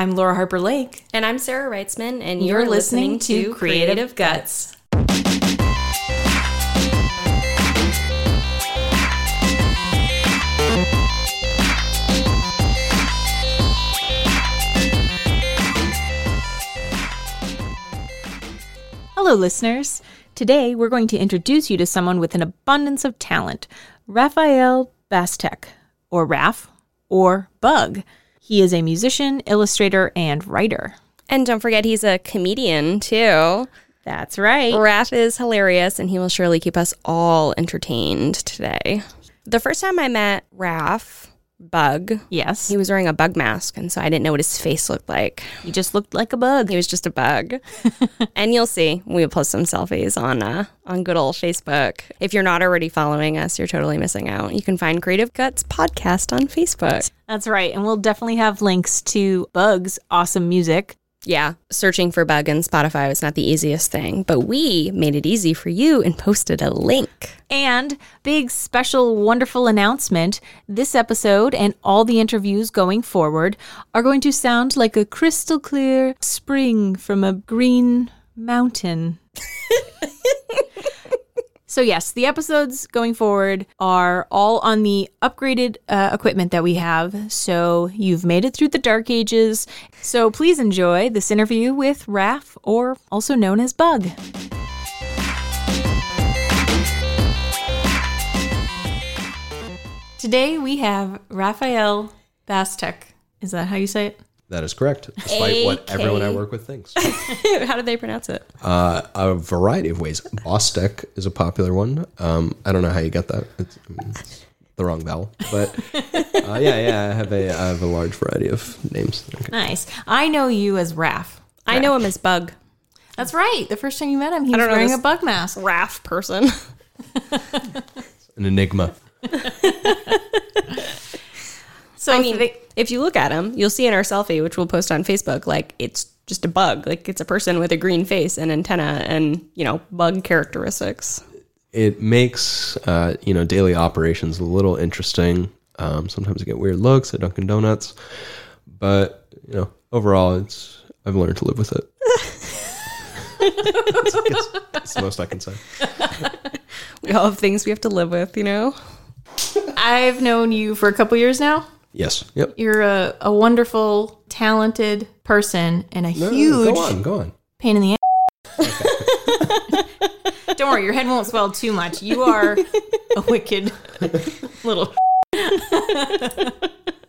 I'm Laura Harper Lake. And I'm Sarah Reitzman, and You're you're, listening listening, to Creative Guts. Hello, listeners. Today, we're going to introduce you to someone with an abundance of talent, Raphael Bastek, or Raf, or Bug. He is a musician, illustrator, and writer. And don't forget, he's a comedian too. That's right. Raph is hilarious, and he will surely keep us all entertained today. The first time I met Raph, Bug, Yes. he was wearing a bug mask, and so I didn't know what his face looked like. He just looked like a bug. He was just a bug. and you'll see we'll post some selfies on uh, on good old Facebook. If you're not already following us, you're totally missing out. You can find Creative Guts podcast on Facebook. That's right. And we'll definitely have links to Bug's awesome music. Yeah, searching for Bug in Spotify was not the easiest thing, but we made it easy for you and posted a link. And big, special, wonderful announcement this episode and all the interviews going forward are going to sound like a crystal clear spring from a green mountain. so, yes, the episodes going forward are all on the upgraded uh, equipment that we have. So, you've made it through the dark ages. So, please enjoy this interview with Raph, or also known as Bug. Today we have Raphael Bastek. Is that how you say it? That is correct, despite what everyone I work with thinks. How did they pronounce it? Uh, a variety of ways. Bostek is a popular one. Um, I don't know how you get that. It's, it's the wrong vowel, but uh, yeah, yeah. I have a I have a large variety of names. Okay. Nice. I know you as Raph. I know him as Bug. That's right. The first time you met him, he was don't know wearing this- a bug mask. Raph person. An enigma. So I mean, they- if you look at him, you'll see in our selfie, which we'll post on Facebook, like it's just a bug. Like it's a person with a green face and antenna and, you know, bug characteristics. It makes uh, you know daily operations a little interesting. Um, sometimes I get weird looks at Dunkin' Donuts, but you know overall, it's I've learned to live with it. That's- that's the most I can say. We all have things we have to live with, you know? I've known you for a couple years now. Yes. Yep. You're a, a wonderful, talented person and a No, no, no, huge Go on. Go on. pain in the ass. Don't worry, your head won't swell too much. You are a wicked little.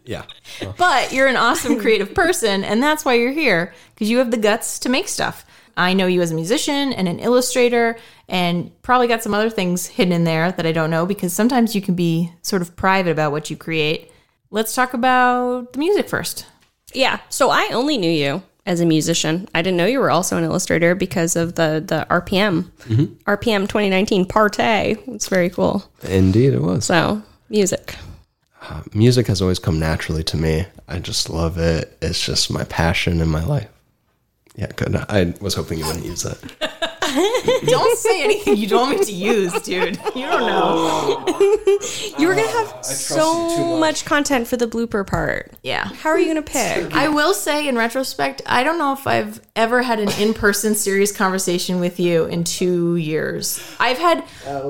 Yeah. Well, But you're an awesome creative person, and that's why you're here because you have the guts to make stuff. I know you as a musician and an illustrator, and probably got some other things hidden in there that I don't know because sometimes you can be sort of private about what you create. Let's talk about the music first. Yeah. So I only knew you as a musician. I didn't know you were also an illustrator because of the the RPM. Mm-hmm. RPM 2019 Partay. It's very cool. indeed, it was. So, music. Uh, music has always come naturally to me. I just love it. It's just my passion in my life. Yeah, good. I was hoping you wouldn't use that. Don't say anything you don't want me to use, dude. You don't know. You were going to have so much content for the blooper part. Yeah. How are you going to pick? I will say, in retrospect, I don't know if I've ever had an in person serious conversation with you in two years. I've had,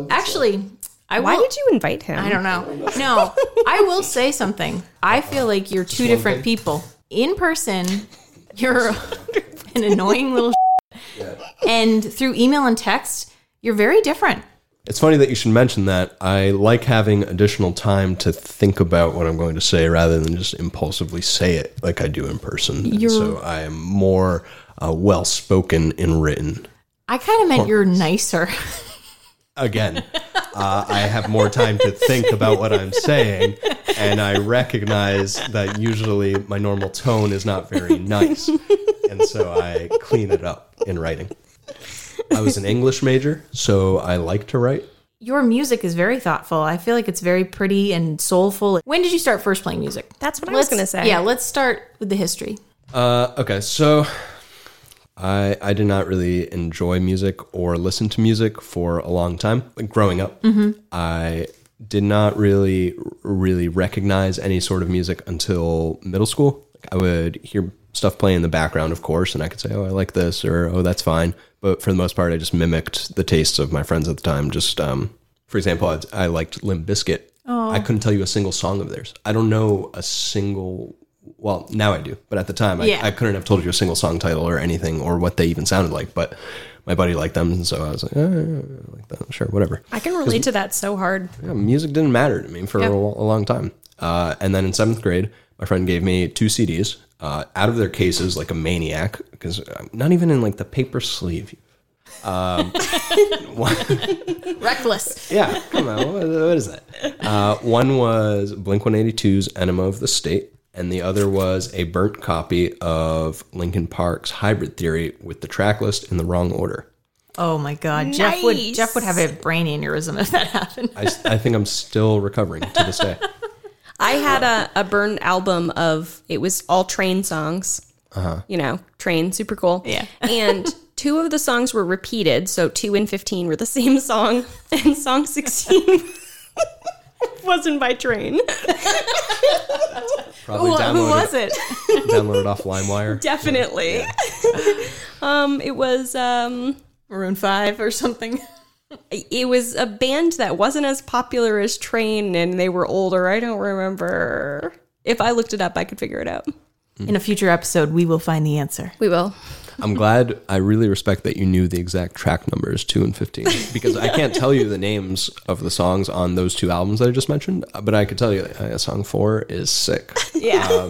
actually, I Why will- did you invite him? I don't know. No, I will say something. I feel like you're two different people. In person, you're an annoying little and through email and text, you're very different. It's funny that you should mention that. I like having additional time to think about what I'm going to say rather than just impulsively say it like I do in person. You're- so I am more uh, well spoken in written. I kind of meant you're nicer. Again, uh, I have more time to think about what I'm saying, and I recognize that usually my normal tone is not very nice, and so I clean it up in writing. I was an English major, so I like to write. Your music is very thoughtful. I feel like it's very pretty and soulful. When did you start first playing music? That's what I was Let's- going to say. Yeah, let's start with the history. Uh, okay, so I I did not really enjoy music or listen to music for a long time. Like growing up, I did not really really recognize any sort of music until middle school. I would hear stuff playing in the background, of course, and I could say, "Oh, I like this," or "Oh, that's fine." But for the most part, I just mimicked the tastes of my friends at the time. Just, um, for example, I, I liked Limp Bizkit. I couldn't tell you a single song of theirs. I don't know a single. Well, now I do, but at the time, I, Yeah. I couldn't have told you a single song title or anything or what they even sounded like. But my buddy liked them, and so I was like, eh, I like that. Sure, whatever. I can relate to that so hard. Yeah, music didn't matter to me for a, a long time. Uh, and then in seventh grade, my friend gave me two CDs uh, out of their cases like a maniac because I'm not even in like the paper sleeve. Reckless. Yeah, come on, what, what is that? Uh, one was Blink 182's Enema of the State, and the other was a burnt copy of Linkin Park's Hybrid Theory with the track list in the wrong order. Oh my god, Jeff would Jeff would have a brain aneurysm if that happened. I, I think I'm still recovering to this day. I had a, a burned album of it was all train songs. You know, train, super cool. Yeah. and two of the songs were repeated, so two and fifteen were the same song, and song sixteen wasn't by train. Probably Who, downloaded, who was it? downloaded off LimeWire. Definitely. um, it was um, Maroon Five or something. It was a band that wasn't as popular as Train, and they were older. I don't remember. If I looked it up, I could figure it out. In a future episode, we will find the answer. We will. I'm glad. I really respect that you knew the exact track numbers, two and fifteen, because I can't tell you the names of the songs on those two albums that I just mentioned, but I could tell you uh, song four is sick. Yeah.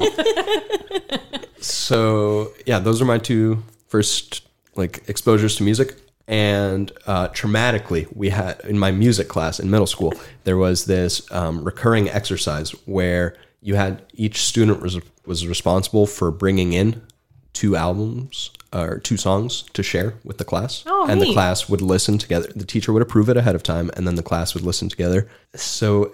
So yeah, those are my two first like exposures to music. And uh, traumatically, we had in my music class in middle school, there was this um, recurring exercise where you had each student was was responsible for bringing in two albums or two songs to share with the class, Oh, and the class would listen together. The teacher would approve it ahead of time, and then the class would listen together. So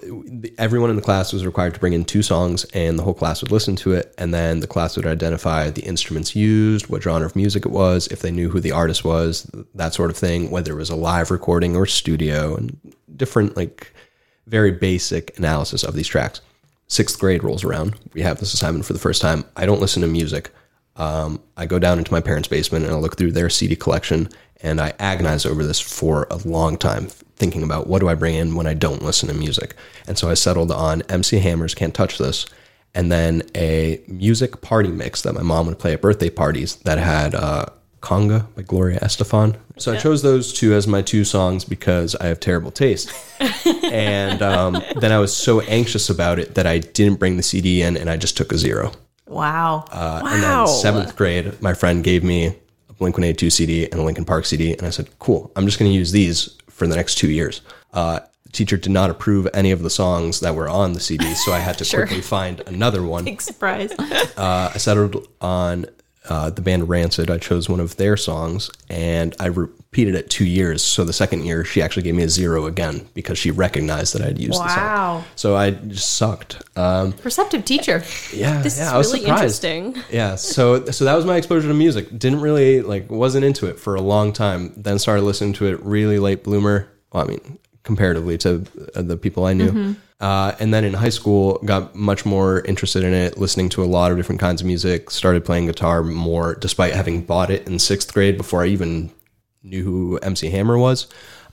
everyone in the class was required to bring in two songs, and the whole class would listen to it. And then the class would identify the instruments used, what genre of music it was, if they knew who the artist was, that sort of thing. Whether it was a live recording or studio, and different like very basic analysis of these tracks. Sixth grade rolls around. We have this assignment for the first time. I don't listen to music. Um, I go down into my parents' basement and I look through their CD collection and I agonize over this for a long time, thinking about what do I bring in when I don't listen to music. And so I settled on MC Hammer's Can't Touch This and then a music party mix that my mom would play at birthday parties that had uh, Conga by Gloria Estefan. So I chose those two as my two songs because I have terrible taste. and um, then I was so anxious about it that I didn't bring the CD in and I just took a zero. Wow. Uh, And Wow. then seventh grade, my friend gave me a Blink 182 CD and a Linkin Park CD. And I said, cool, I'm just going to use these for the next two years. Uh, the teacher did not approve any of the songs that were on the CD. So I had to quickly find another one. Big surprise. Uh, I settled on uh, the band Rancid. I chose one of their songs and I repeated it two years. So the second year, she actually gave me a zero again because she recognized that I'd used the song. Wow. So I just sucked. Um, Perceptive teacher. yeah, This yeah, is I was really surprised. interesting. Yeah, so so that was my exposure to music. Didn't really like wasn't into it for a long time. Then started listening to it really late bloomer. Well, I mean, comparatively to the people I knew. Uh, and then in high school, got much more interested in it, listening to a lot of different kinds of music. Started playing guitar more, despite having bought it in sixth grade before I even knew who MC Hammer was.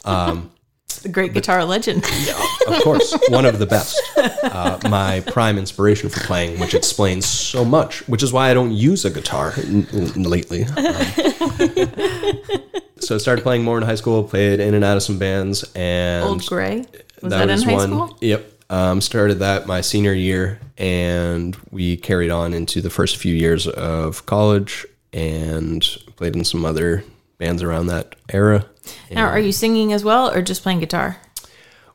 Um, The great guitar legend. of course, one of the best. Uh, my prime inspiration for playing, which explains so much, which is why I don't use a guitar n- n- lately. Um, so I started playing more in high school, played in and out of some bands, and Old Gray. Was that, in high school? Yep. Um, started that my senior year, and we carried on into the first few years of college, and played in some other bands around that era. Now, are you singing as well or just playing guitar?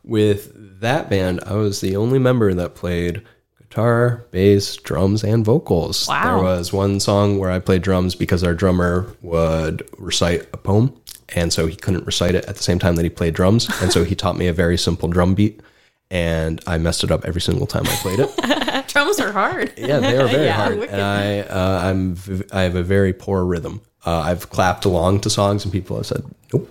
with that band, I was the only member that played guitar, bass, drums, and vocals. Wow. There was one song where I played drums because our drummer would recite a poem, and so he couldn't recite it at the same time that he played drums, and so he taught me a very simple drum beat. And I messed it up every single time I played it. Drums are hard. Yeah, they are very Yeah, hard, wicked. and I uh, I'm I have a very poor rhythm. Uh, I've clapped along to songs, and people have said, "Nope,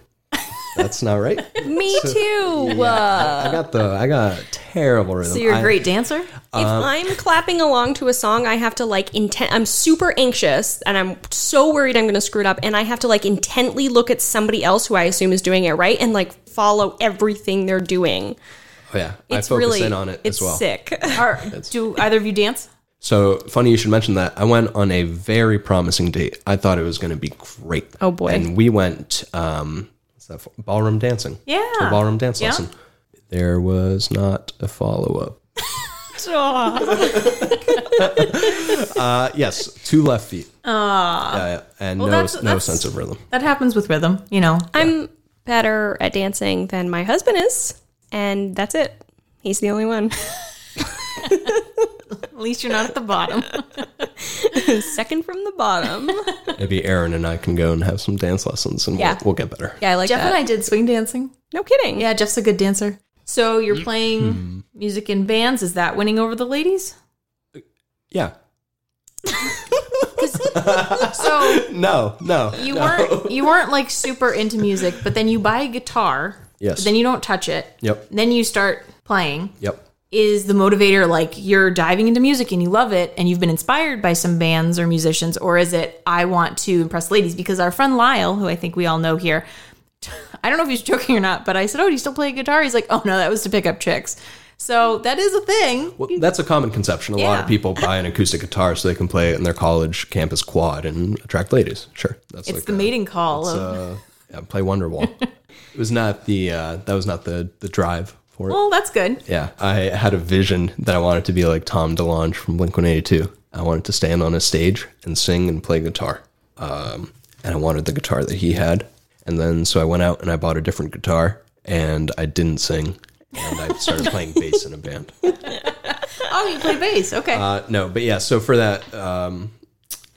that's not right." Me too. you. Uh, I got the I got terrible rhythm. So you're a I- great dancer? if I'm clapping along to a song, I have to like intent. I'm super anxious and I'm so worried I'm going to screw it up, and I have to like intently look at somebody else who I assume is doing it right and like follow everything they're doing. Oh yeah, It's I focus really in on it it's as well. sick. Are, do either of you dance? So funny you should mention that. I went on a very promising date. I thought it was going to be great. Oh, boy. And we went um, what's that ballroom dancing. Yeah. To a ballroom dance Yeah. lesson. There was not a follow up. Uh, yes, two left feet. Yeah, yeah, and no, that's- no that's- sense of rhythm. That happens with rhythm, you know. I'm better at dancing than my husband is, and that's it. He's the only one. At least you're not at the bottom. Second from the bottom. Maybe Aaron and I can go and have some dance lessons, and Yeah. we'll, we'll get better. Yeah, I like Jeff that. and I did swing dancing. no kidding. Yeah, Jeff's a good dancer. So you're playing Hmm. music in bands. Is that winning over the ladies? Yeah. So No, no. you no. weren't you weren't like super into music, but then you buy a guitar. Yes. Then you don't touch it. Yep. Then you start playing. Yep. Is the motivator like you're diving into music and you love it and you've been inspired by some bands or musicians, or is it I want to impress ladies? Because our friend Lyle, who I think we all know here, I don't know if he's joking or not, but I said, "Oh, do you still play guitar?" He's like, "Oh no, that was to pick up chicks." So that is a thing. Well, that's a common conception. A lot of people buy an acoustic guitar so they can play it in their college campus quad and attract ladies. Sure, that's It's like the a- mating call of uh, yeah, play Wonderwall. it was not the uh, that was not the the drive for it. well, that's good. Yeah, I had a vision that I wanted to be like Tom DeLonge from Blink One Eighty Two. I wanted to stand on a stage and sing and play guitar, um, and I wanted the guitar that he had. And then so I went out and I bought a different guitar, and I didn't sing, and I started playing bass in a band. Oh, you play bass. Okay. Uh, no, but yeah. So for that, um,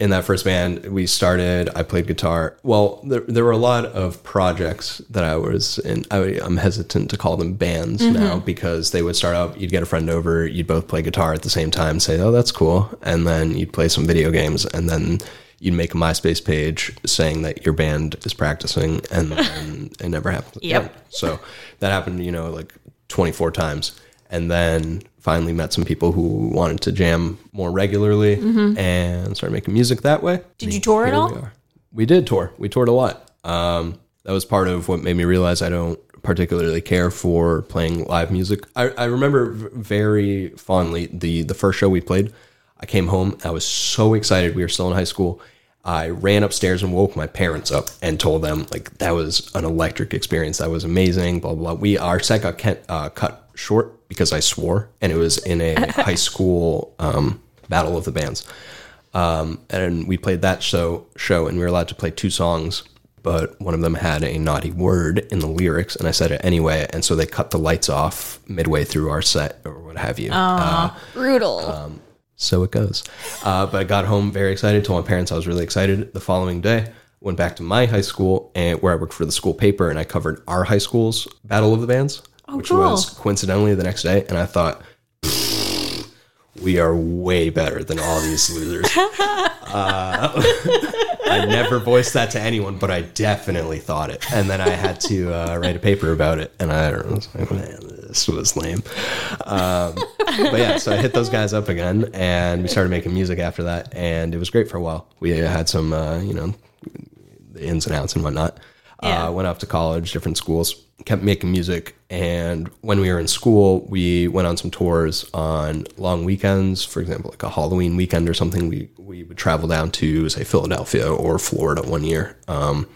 in that first band, we started. I played guitar. Well, there, there were a lot of projects that I was in. I, I'm hesitant to call them bands mm-hmm. now because they would start out. You'd get a friend over. You'd both play guitar at the same time. Say, oh, that's cool, and then you'd play some video games, and then you'd make a MySpace page saying that your band is practicing, and then it never happened. Yep. So that happened, you know, like 24 times. And then finally met some people who wanted to jam more regularly and started making music that way. Did you tour at all? We, we did tour. We toured a lot. Um, that was part of what made me realize I don't particularly care for playing live music. I, I remember very fondly the the first show we played. I came home. I was so excited. We were still in high school. I ran upstairs and woke my parents up and told them like that was an electric experience. That was amazing. Blah blah. blah. We our set got uh, cut short because I swore, and it was in a high school um, battle of the bands. Um, and we played that show show, and we were allowed to play two songs. But one of them had a naughty word in the lyrics, and I said it anyway. And so they cut the lights off midway through our set, or what have you. Uh, Brutal. so it goes. Uh, but I got home very excited. Told my parents I was really excited. The following day, went back to my high school and where I worked for the school paper, and I covered our high school's Battle of the Bands, which cool. was coincidentally the next day. And I thought, we are way better than all these losers. uh, I never voiced that to anyone, but I definitely thought it. And then I had to uh, write a paper about it, and I don't know, I was like, man, this was lame. Um, but yeah, so I hit those guys up again, and we started making music after that, and it was great for a while. We had some, uh, you know, the ins and outs and whatnot. Yeah. Uh, went off to college, different schools, kept making music. And when we were in school, we went on some tours on long weekends. For example, like a Halloween weekend or something, we, we would travel down to, say, Philadelphia or Florida one year. Um,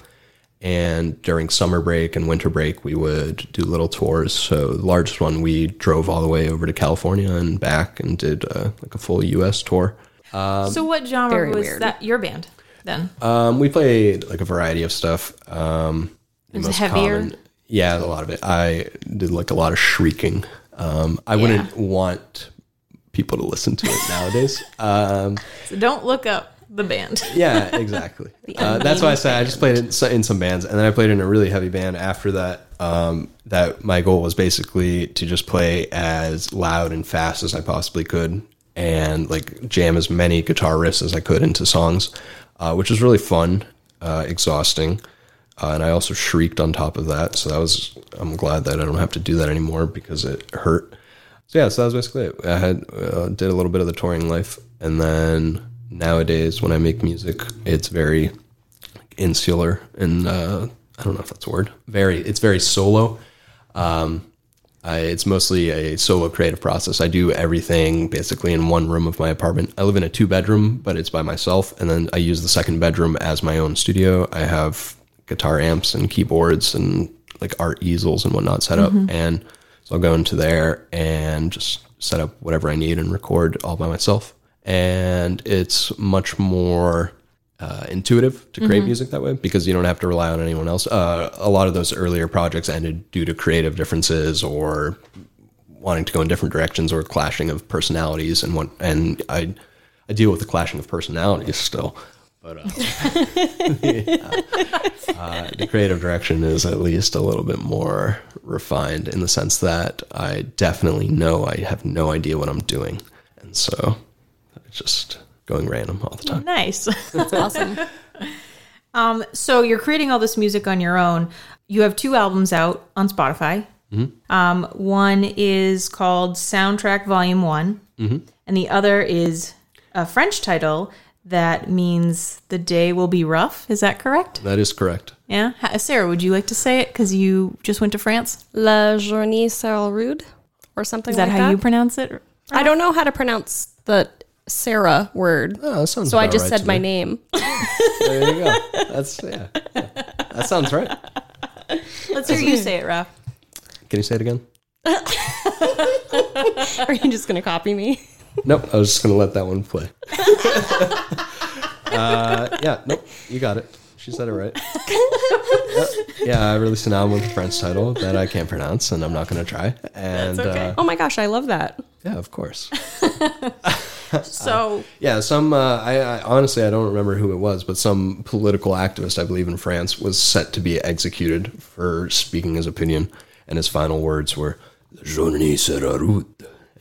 and during summer break and winter break, we would do little tours. So the largest one, we drove all the way over to California and back and did uh, like a full U.S. tour. so what genre was weird. that your band then? Um, we played like a variety of stuff. Um, the Was it heavier? Yeah, a lot of it. I did like a lot of shrieking. Um, I wouldn't want people to listen to it nowadays. Um, So don't look up the band. yeah, exactly. uh, that's why I say I just played in, in some bands, and then I played in a really heavy band after that. Um, that my goal was basically to just play as loud and fast as I possibly could, and like jam as many guitar riffs as I could into songs, uh, which was really fun, uh, exhausting. Uh, and I also shrieked on top of that. So that was I'm glad that I don't have to do that anymore because it hurt. So yeah, so that was basically it. I had uh, did a little bit of the touring life, and then nowadays when I make music, it's very insular and uh, I don't know if that's a word. Very, it's very solo. Um, I, it's mostly a solo creative process. I do everything basically in one room of my apartment. I live in a two bedroom, but it's by myself, and then I use the second bedroom as my own studio. I have guitar amps and keyboards and like art easels and whatnot set up, and so I'll go into there and just set up whatever I need and record all by myself. And it's much more uh, intuitive to create music that way because you don't have to rely on anyone else. Uh, a lot of those earlier projects ended due to creative differences or wanting to go in different directions or clashing of personalities and what. And I I deal with the clashing of personalities still, but uh, uh, the creative direction is at least a little bit more refined in the sense that I definitely know I have no idea what I'm doing, and so it's just going random all the time. Nice. That's awesome. um, so you're creating all this music on your own. You have two albums out on Spotify. Um, one is called Soundtrack Volume One, and the other is a French title that means the day will be rough. Is that correct? That is correct. Yeah. Sarah, would you like to say it because you just went to France? La journée sera rude or something Is that like how that. you pronounce it? I don't know how to pronounce the Sarah word. Oh, that sounds so I just right said my me. name. There you go. That's yeah, yeah. That sounds right. Let's hear you say it, Raph. Can you say it again? Are you just going to copy me? Nope. I was just gonna let that one play. uh, yeah. Nope. You got it. She said it right. Yep. Yeah, I released an album with a French title that I can't pronounce, and I'm not gonna try. And okay. uh, Oh my gosh, I love that. yeah, of course. So Yeah, some. Uh, I, I honestly I don't remember who it was, but some political activist, I believe in France, was set to be executed for speaking his opinion, and his final words were "La journée sera rude."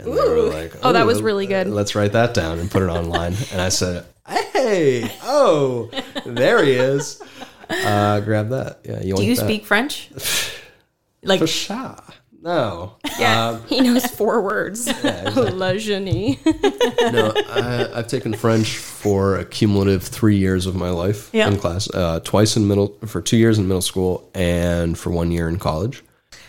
And they were like, Oh, that was really good. Let's write that down and put it online. and I said, "Hey, oh, there he is. Uh, grab that. Yeah, you do you that? speak French? Like For sure. No. Yeah, he knows four words. La journée. no, I, I've taken French for a cumulative three years of my life Yeah. in class. Uh, twice in middle, for two years in middle school, and for one year in college.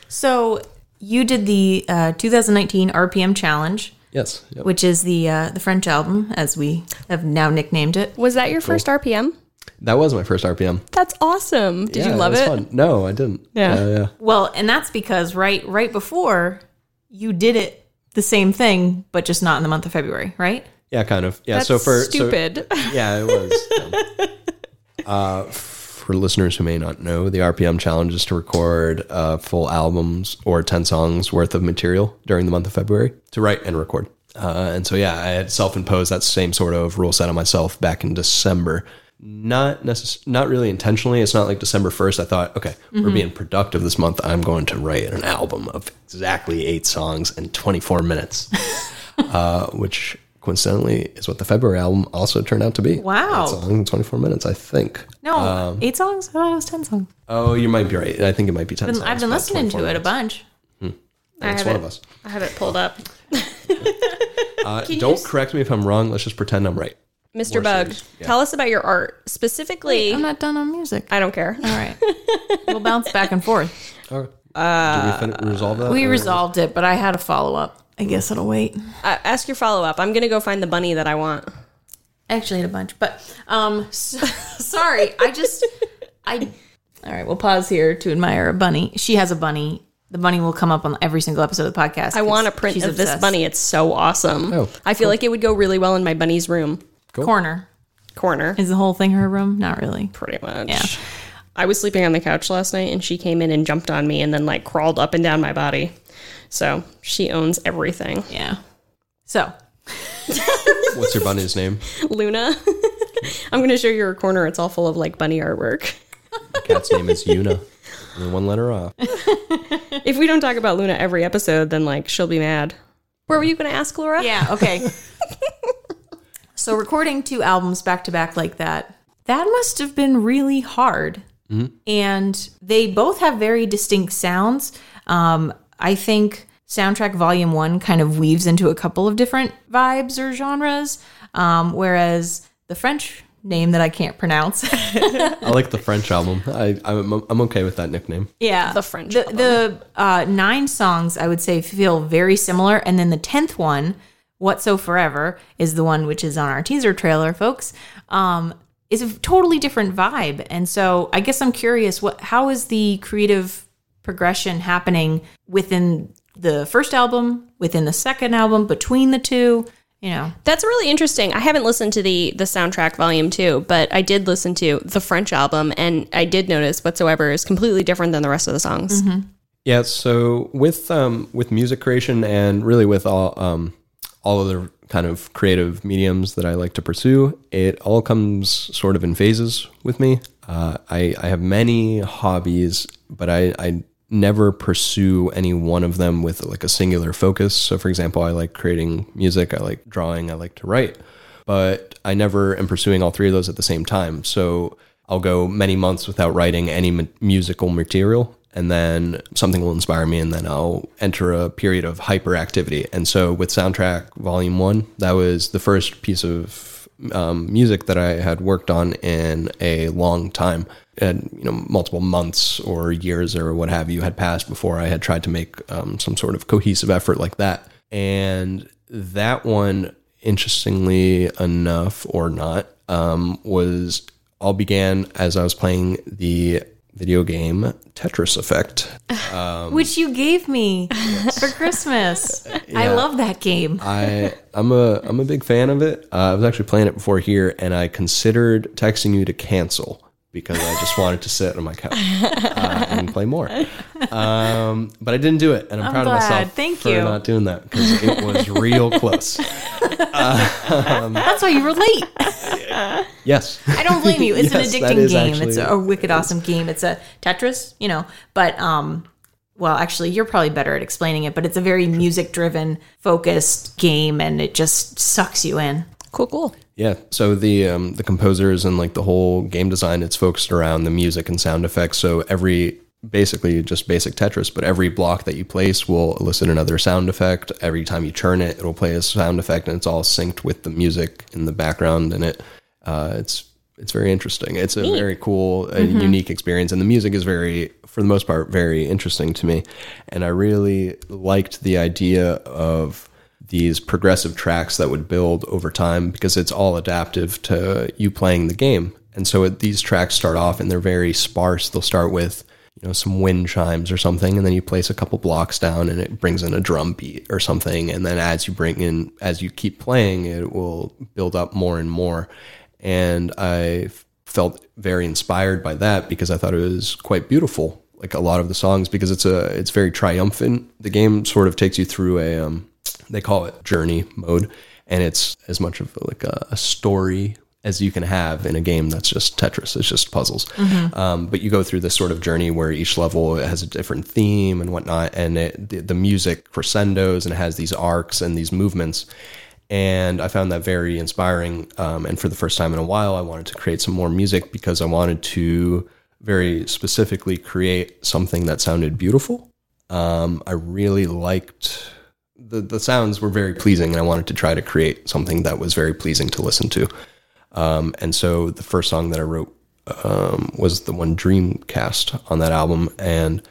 so you did the uh, 2019 RPM challenge, Yes. Yep. which is the uh, the French album, as we have now nicknamed it. Was that your first RPM? That was my first RPM. That's awesome. Did Yeah, you love was it? Fun. No, I didn't. Yeah. yeah, yeah. Well, and that's because right right before you did it the same thing, but just not in the month of February, right? Yeah, kind of. Yeah. That's so for so- stupid. yeah, it was. Um, uh, for listeners who may not know, the RPM challenge is to record uh, full albums or 10 songs worth of material during the month of February to write and record. Uh, and so, yeah, I had self imposed that same sort of rule set on myself back in December. Not necess- not really intentionally. It's not like December 1st. I thought, okay, we're being productive this month. I'm going to write an album of exactly eight songs in 24 minutes, uh, which coincidentally is what the February album also turned out to be. Wow. Eight songs in 24 minutes, I think. No, eight songs. I thought it was ten songs. Oh, you might be right. I think it might be 10 songs. I've been listening 24 to it a bunch. I It's one it. of us. I have it pulled up. Uh, don't s- correct me if I'm wrong. Let's just pretend I'm right. Mr. More Bug. Yeah. tell us about your art. Specifically, I'm not done on music. I don't care. All right, we'll bounce back and forth. Okay. Did we fin- resolve that? We or- resolved it, but I had a follow up. I guess it'll wait. Uh, ask your follow up. I'm going to go find the bunny that I want. I actually had a bunch, but um, so, sorry. I just I. All right, we'll pause here to admire a bunny. She has a bunny. The bunny will come up on every single episode of the podcast. I want a 'cause print she's of this bunny. It's so awesome. Oh, I feel like it would go really well in my bunny's room corner. corner. Is the whole thing her room? Not really. Pretty much. Yeah. I was sleeping on the couch last night and she came in and jumped on me and then like crawled up and down my body. So she owns everything. Yeah. So What's your bunny's name? Luna. I'm going to show you her corner. It's all full of like bunny artwork. The cat's name is Yuna. Only one letter off. If we don't talk about Luna every episode, then like she'll be mad. Where were you going to ask, Laura? yeah, okay. so recording two albums back to back like that, that must have been really hard. and they both have very distinct sounds. Um, I think soundtrack volume one kind of weaves into a couple of different vibes or genres, um, whereas the French name that I can't pronounce. I like the French album. I, I'm, I'm okay with that nickname. yeah, The French The, the uh, nine songs I would say feel very similar, and then the tenth one, "What So Forever," is the one which is on our teaser trailer, folks. Um, is a totally different vibe, and so I guess I'm curious what how is the creative progression happening within the first album, within the second album, between the two? You know, That's really interesting. I haven't listened to the the soundtrack volume two, but I did listen to the French album, and I did notice whatsoever is completely different than the rest of the songs. Yeah, so with um, with music creation and really with all um, all other kind of creative mediums that I like to pursue, it all comes sort of in phases with me. Uh, I, I have many hobbies, but I, I never pursue any one of them with like a singular focus. So, for example, I like creating music, I like drawing, I like to write, but I never am pursuing all three of those at the same time. So I'll go many months without writing any mu- musical material. And then something will inspire me, and then I'll enter a period of hyperactivity. And so, with Soundtrack Volume One, that was the first piece of um, music that I had worked on in a long time. And you know, multiple months or years or what have you had passed before I had tried to make um, some sort of cohesive effort like that. And that one, interestingly enough, or not, um, was all began as I was playing the video game Tetris Effect. which you gave me for Christmas. I love that game. I I'm a I'm a big fan of it. Uh, I was actually playing it before here, and I considered texting you to cancel because I just wanted to sit on my couch uh, and play more. Um, but I didn't do it, and I'm, proud glad. of myself Thank for you. not doing that because it was real close. That's why you were late. Yes, I don't blame you. It's Yes, an addicting game. actually- it's a wicked awesome game. It's a Tetris, you know, but um well, actually you're probably better at explaining it, but it's a very music driven, focused game and it just sucks you in. Cool, cool. Yeah. So the um, the composers and like the whole game design, it's focused around the music and sound effects. So every basically just basic Tetris, but every block that you place will elicit another sound effect. Every time you turn it, it'll play a sound effect, and it's all synced with the music in the background. And it uh, it's it's very interesting. It's a very cool, uh, unique experience, and the music is very, for the most part, very interesting to me. And I really liked the idea of these progressive tracks that would build over time because it's all adaptive to you playing the game. And so it, these tracks start off and they're very sparse. They'll start with you know some wind chimes or something, and then you place a couple blocks down and it brings in a drum beat or something. And then as you bring in, as you keep playing, it will build up more and more. And I felt very inspired by that because I thought it was quite beautiful. Like a lot of the songs, because it's a it's very triumphant. The game sort of takes you through a um, they call it journey mode, and it's as much of like a, a story as you can have in a game that's just Tetris. It's just puzzles. Um, but you go through this sort of journey where each level has a different theme and whatnot, and it, the, the music crescendos and it has these arcs and these movements. And I found that very inspiring. Um, and for the first time in a while, I wanted to create some more music because I wanted to very specifically create something that sounded beautiful. Um, I really liked the the sounds were very pleasing, and I wanted to try to create something that was very pleasing to listen to. Um, and so the first song that I wrote um, was the one Dreamcast on that album, and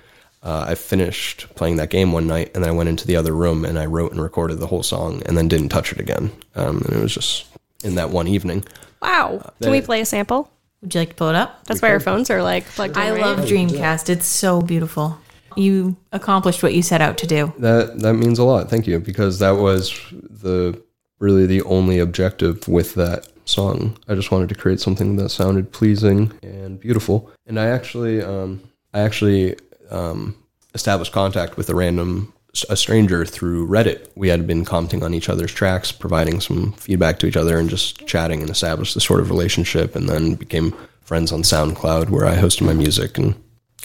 uh, I finished playing that game one night, and then I went into the other room and I wrote and recorded the whole song, and then didn't touch it again. Um, and it was just in that one evening. Wow. Can we play a sample? Would you like to pull it up? That's why our phones are like plugged in. I right? love Dreamcast. It's so beautiful. You accomplished what you set out to do. That that means a lot. Thank you, because that was the really the only objective with that song. I just wanted to create something that sounded pleasing and beautiful. And I actually, um, I actually um, established contact with a random a stranger through Reddit. We had been commenting on each other's tracks, providing some feedback to each other, and just chatting and established this sort of relationship. And then became friends on SoundCloud, where I hosted my music and,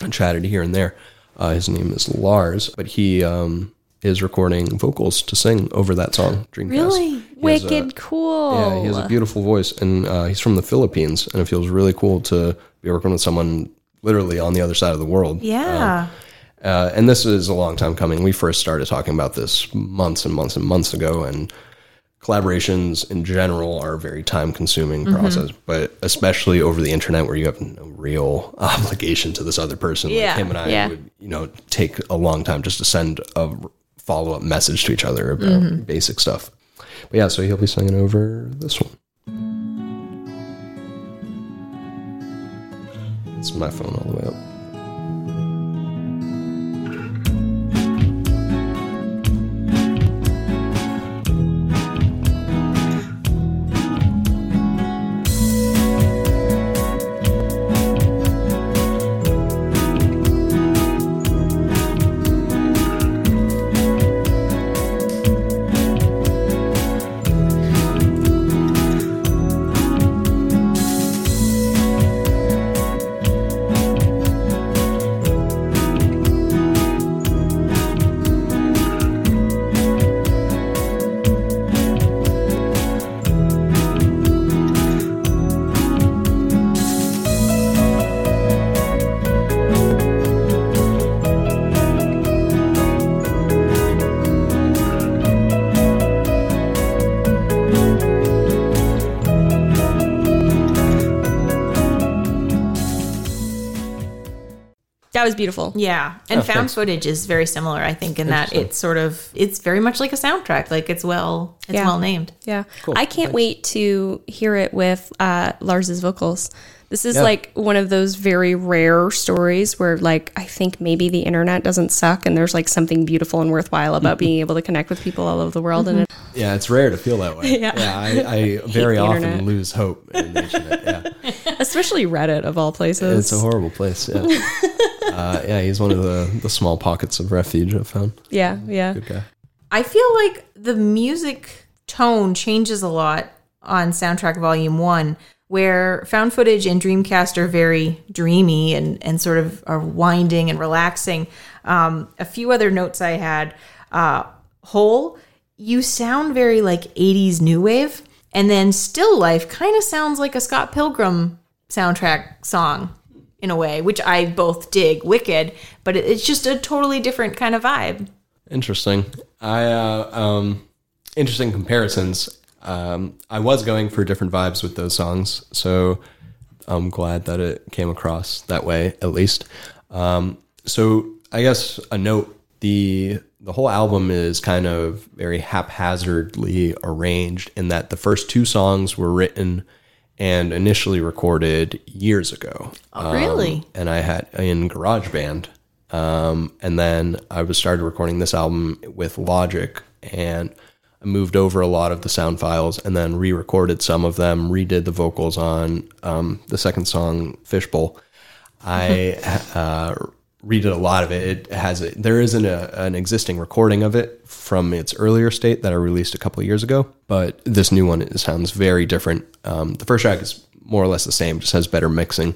and chatted here and there. Uh, his name is Lars, but he um, is recording vocals to sing over that song, Dreamcast. Really? Has a- Wicked cool. yeah, he has a beautiful voice, and uh, he's from the Philippines, and it feels really cool to be working with someone literally on the other side of the world. Yeah. Uh, and this is a long time coming. We first started talking about this months and months and months ago, and collaborations in general are a very time consuming Mm-hmm. process, but especially over the internet where you have no real obligation to this other person. Yeah. Like him and I Yeah. would, you know, take a long time just to send a follow up message to each other about Mm-hmm. basic stuff. But yeah, so he'll be singing over this one. It's my phone all the way up. Was beautiful. Yeah, and Oh, found thanks. footage is very similar. I think in that it's sort of it's very much like a soundtrack. Like it's well it's Yeah. well named. Yeah. Cool. I can't Thanks. wait to hear it with uh, Lars's vocals. This is Yeah. like one of those very rare stories where, like, I think maybe the internet doesn't suck and there's like something beautiful and worthwhile about being able to connect with people all over the world. And it, Yeah, it's rare to feel that way. Yeah. I, I very often internet. lose hope in the internet. Yeah. especially Reddit of all places. It's a horrible place. Yeah. uh, yeah, he's one of the, the small pockets of refuge I've found. yeah, yeah. Good guy. I feel like the music tone changes a lot on Soundtrack Volume 1, where found footage and Dreamcast are very dreamy and, and sort of are winding and relaxing. Um, a few other notes I had uh, Whole, you sound very like 80s new wave. And then Still Life kind of sounds like a Scott Pilgrim soundtrack song in a way, which I both dig. Wicked, but it's just a totally different kind of vibe. Interesting. I uh, um, interesting comparisons. Um, I was going for different vibes with those songs, so I'm glad that it came across that way at least. Um, so I guess a note: the the whole album is kind of very haphazardly arranged in that the first two songs were written and initially recorded years ago. Oh, really? and I had in GarageBand. Um, and then I was started recording this album with Logic, and I moved over a lot of the sound files, and then re-recorded some of them, redid the vocals on um, the second song, Fishbowl. I uh, redid a lot of it. It has a, there isn't a, an existing recording of it from its earlier state that I released a couple of years ago, but this new one it sounds very different. Um, the first track is more or less the same, just has better mixing.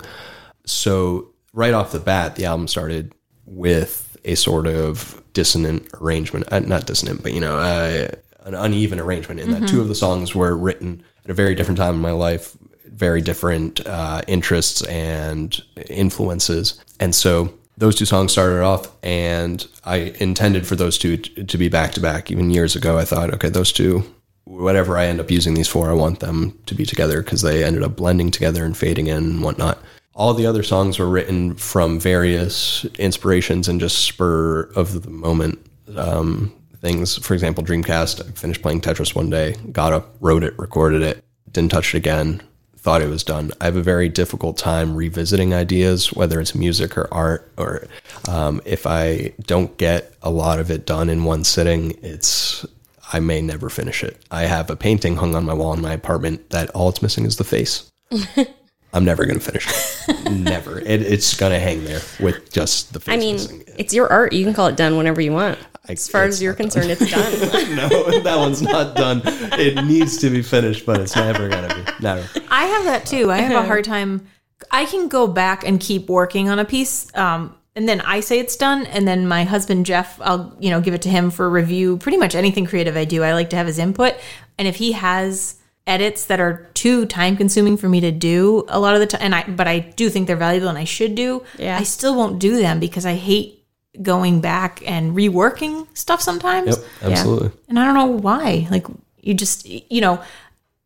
So right off the bat, the album started with a sort of dissonant arrangement, uh, not dissonant, but you know, uh, an uneven arrangement in that two of the songs were written at a very different time in my life, very different uh, interests and influences, and so those two songs started off, and I intended for those two t- to be back to back. Even years ago, I thought, okay, those two, whatever I end up using these for, I want them to be together because they ended up blending together and fading in and whatnot. All the other songs were written from various inspirations and just spur of the moment um, things. For example, Dreamcast, I finished playing Tetris one day, got up, wrote it, recorded it, didn't touch it again, thought it was done. I have a very difficult time revisiting ideas, whether it's music or art, or um, if I don't get a lot of it done in one sitting, it's I may never finish it. I have a painting hung on my wall in my apartment that all it's missing is the face. I'm never going to finish it. never. It, it's going to hang there with just the face I mean, missing. it's your art. You can call it done whenever you want. As far as you're not concerned, it's done. no, that one's not done. It needs to be finished, but it's never going to be. Never. I have that too. I have a hard time. I can go back and keep working on a piece, um, and then I say it's done, and then my husband Jeff, I'll you know give it to him for review. Pretty much anything creative I do, I like to have his input, and if he has edits that are too time consuming for me to do a lot of the time and I but I do think they're valuable and I should do. Yeah. I still won't do them because I hate going back and reworking stuff sometimes. Yep, absolutely. And I don't know why. Like you just you know,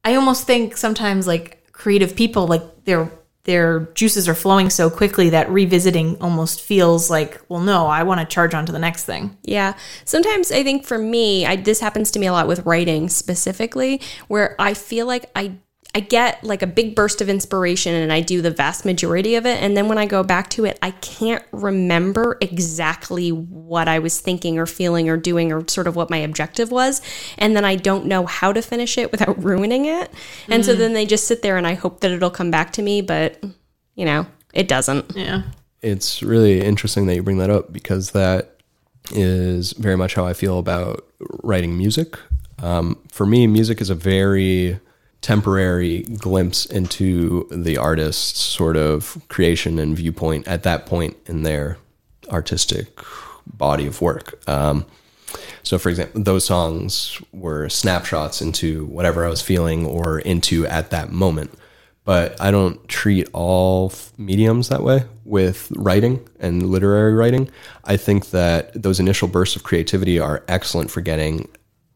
I almost think sometimes like creative people like their their juices are flowing so quickly that revisiting almost feels like, well no, I want to charge on to the next thing. Yeah. Sometimes I think for me, I, this happens to me a lot with writing specifically, where I feel like I I get like a big burst of inspiration and I do the vast majority of it. And then when I go back to it, I can't remember exactly what I was thinking or feeling or doing or sort of what my objective was. And then I don't know how to finish it without ruining it. And so then they just sit there and I hope that it'll come back to me, but you know, it doesn't. Yeah. It's really interesting that you bring that up because that is very much how I feel about writing music. Um, for me, music is a very temporary glimpse into the artist's sort of creation and viewpoint at that point in their artistic body of work. Um, so, for example, those songs were snapshots into whatever I was feeling or into at that moment. But I don't treat all mediums that way with writing and literary writing. I think that those initial bursts of creativity are excellent for getting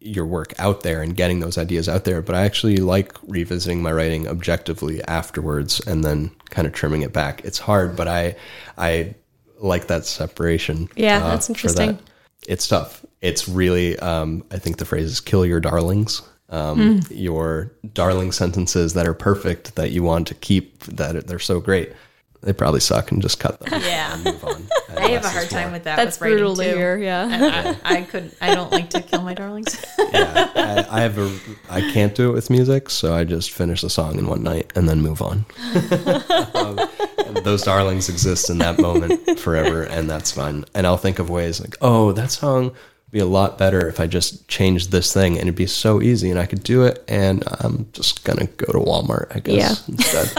your work out there and getting those ideas out there. But I actually like revisiting my writing objectively afterwards and then kind of trimming it back. It's hard, but I I like that separation. uh, Yeah, that's interesting. that. It's tough. It's really um, I think the phrase is kill your darlings. Um, Your darling sentences that are perfect that you want to keep that they're so great. They probably suck and just cut them. Yeah. and move on. I have a hard time with that. That's with brutal to too. hear. Yeah. I, I could. I don't like to kill my darlings. yeah, I, I have a. I can't do it with music, so I just finish the song in one night and then move on. um, and those darlings exist in that moment forever, and that's fine. And I'll think of ways like, oh, that song would be a lot better if I just changed this thing, and it'd be so easy, and I could do it. And I'm just gonna go to Walmart, I guess. Instead.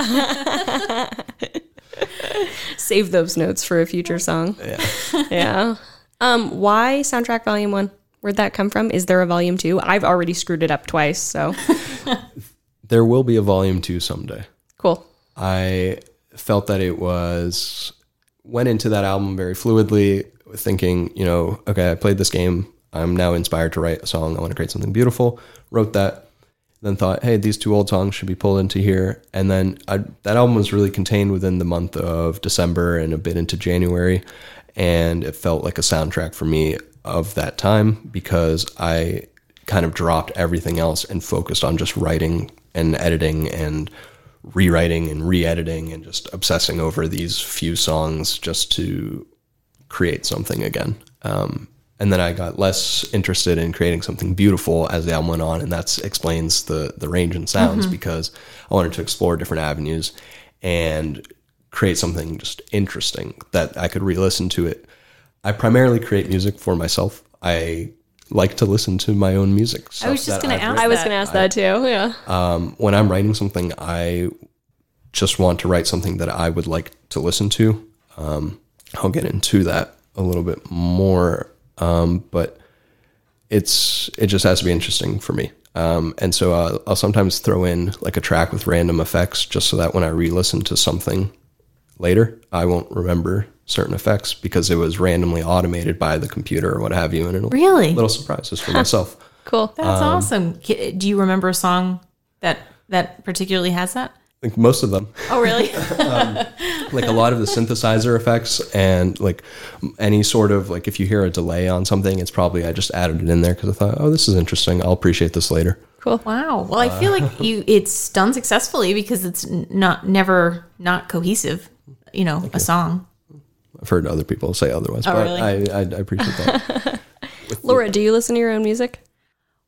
Save those notes for a future song. Yeah. Yeah. Um, why soundtrack volume one? Where'd that come from? Is there a volume two? I've already screwed it up twice, so There will be a volume two someday. cool. I felt that it was went into that album very fluidly, thinking, you know, okay, I played this game. I'm now inspired to write a song. I want to create something beautiful. Wrote that, then thought, hey, these two old songs should be pulled into here. And then I, that album was really contained within the month of December and a bit into January, and it felt like a soundtrack for me of that time because I kind of dropped everything else and focused on just writing and editing and rewriting and re-editing and just obsessing over these few songs just to create something again. Um, and then I got less interested in creating something beautiful as the album went on, and that explains the the range and sounds because I wanted to explore different avenues and create something just interesting that I could re-listen to it. I primarily create music for myself. I like to listen to my own music. I was just gonna ask written I was that. gonna ask that too. Yeah. um, when I'm writing something, I just want to write something that I would like to listen to. Um, I'll get into that a little bit more, um, but it's it just has to be interesting for me. Um, and so I'll, I'll sometimes throw in like a track with random effects, just so that when I re-listen to something later, I won't remember certain effects because it was randomly automated by the computer or what have you, and it'll Really? little surprises for myself. Cool. That's Um, awesome. Do you remember a song that that particularly has that? Like most of them. Oh, really? Um, like a lot of the synthesizer effects and like any sort of like if you hear a delay on something it's probably i just added it in there because i thought oh this is interesting i'll appreciate this later Cool. wow. Well, I feel like you it's done successfully because it's not never not cohesive. You know, a song. i've heard other people say otherwise oh, but really? I, I, I appreciate that Laura, do you listen to your own music?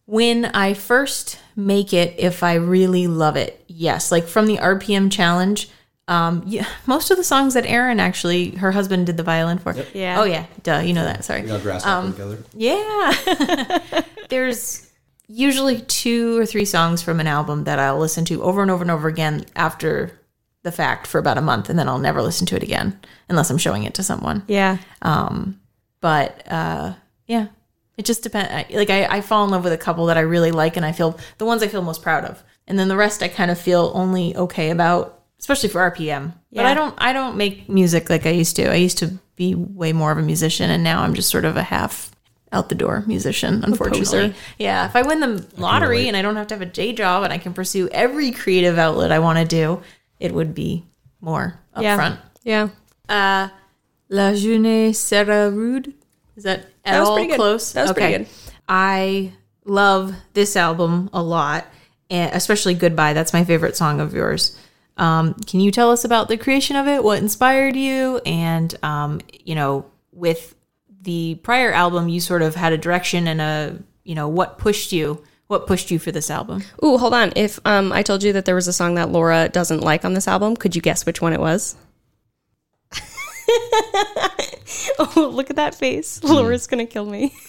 When I first make it, if I really love it, yes. Like from the RPM challenge, um, yeah, most of the songs that Erin actually, her husband did the violin for. Yeah. Oh yeah, duh, you know that. Sorry. together Yeah. There's usually two or three songs from an album that I'll listen to over and over and over again after the fact for about a month, and then I'll never listen to it again unless I'm showing it to someone. Yeah. Um, but uh, yeah, it just depends. Like I, I fall in love with a couple that I really like, and I feel the ones I feel most proud of. and then the rest I kind of feel only okay about, especially for RPM. But I don't I don't make music like I used to. I used to be way more of a musician, and now I'm just sort of a half out the door musician. Unfortunately, yeah. If I win the lottery relate. and I don't have to have a day job and I can pursue every creative outlet I want to do, it would be more Yeah. upfront. Yeah. Uh, La Journée sera rude. Is that at That was all close? That was pretty good. I love this album a lot, and especially Goodbye. That's my favorite song of yours. Um, can you tell us about the creation of it? What inspired you? And um, you know, with the prior album, you sort of had a direction and a you know what pushed you. What pushed you for this album? Ooh, hold on. If um, I told you that there was a song that Laura doesn't like on this album, could you guess which one it was? oh, look at that face. Hmm. Laura's gonna kill me.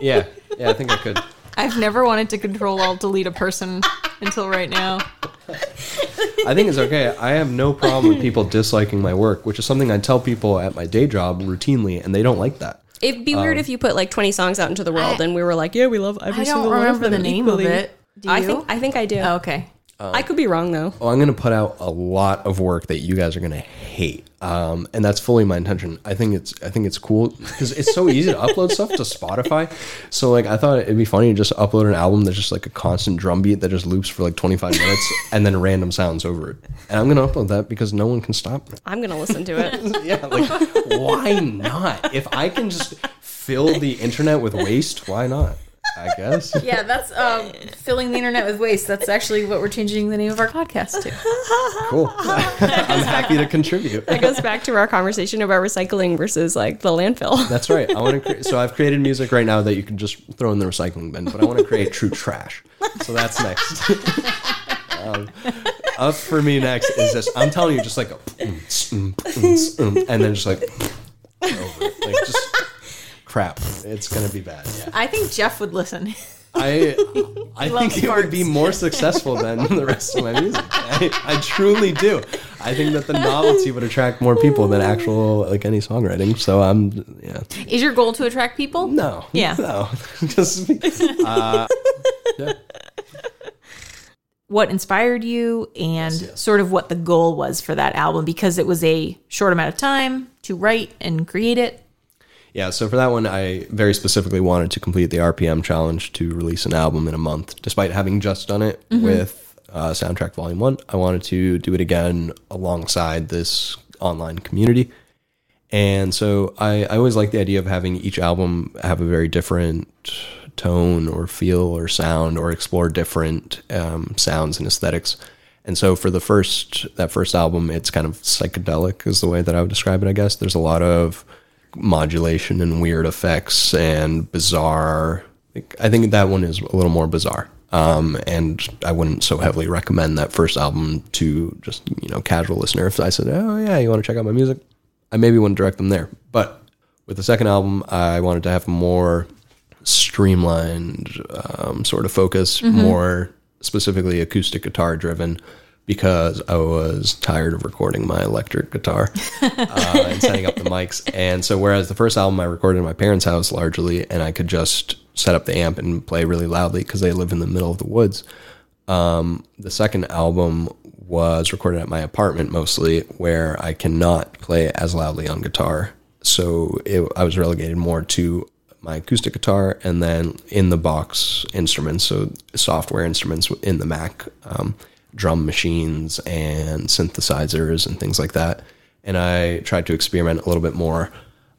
Yeah, yeah, I think I could. I've never wanted to control alt delete a person until right now. I think it's okay. I have no problem with people disliking my work, which is something I tell people at my day job routinely, and they don't like that. It'd be weird um, if you put like 20 songs out into the world and we were like, yeah, we love every I single don't one of remember them the name equally. of it. Do you? I think I think I do. Oh, okay. I could be wrong though. Well, I'm going to put out a lot of work that you guys are going to hate, um, and that's fully my intention. I think it's I think it's cool because it's so easy to upload stuff to Spotify. So like I thought it'd be funny to just upload an album that's just like a constant drum beat that just loops for like 25 minutes and then random sounds over it. And I'm going to upload that because no one can stop me. I'm gonna listen to it. Yeah, like why not? If I can just fill the internet with waste, why not? I guess. Yeah, that's um, filling the internet with waste. That's actually what we're changing the name of our podcast to. Cool. I'm happy to contribute. That goes back to our conversation about recycling versus like the landfill. That's right. I want to create. So I've created music right now that you can just throw in the recycling bin, but I want to create true trash. So that's next. um, up for me next is this. I'm telling you, just like a and then just like over it. like just crap. It's gonna be bad. Yeah. I think Jeff would listen. I I think it would be more successful than the rest of my music. I, I truly do. I think that the novelty would attract more people than actual like any songwriting. So I'm yeah. Is your goal to attract people? No. Yeah. No. Just uh, yeah. What inspired you and sort of what the goal was for that album because it was a short amount of time to write and create it. Yeah, so for that one, I very specifically wanted to complete the RPM challenge to release an album in a month. Despite having just done it with uh, Soundtrack Volume 1, I wanted to do it again alongside this online community. And so I, I always like the idea of having each album have a very different tone or feel or sound or explore different um, sounds and aesthetics. And so for the first that first album, it's kind of psychedelic is the way that I would describe it. I guess there's a lot of modulation and weird effects and bizarre. I think that one is a little more bizarre. Um, and I wouldn't so heavily recommend that first album to just you know casual listener. If I said, "Oh yeah, you want to check out my music," I maybe wouldn't direct them there. But with the second album, I wanted to have more streamlined um, sort of focus, more specifically acoustic guitar driven, because I was tired of recording my electric guitar uh, and setting up the mics. And so, whereas the first album I recorded in my parents' house largely, and I could just set up the amp and play really loudly because they live in the middle of the woods. Um, the second album was recorded at my apartment mostly, where I cannot play as loudly on guitar. So it, I was relegated more to my acoustic guitar and then in the box instruments, so software instruments in the Mac, um, drum machines and synthesizers and things like that. And I tried to experiment a little bit more.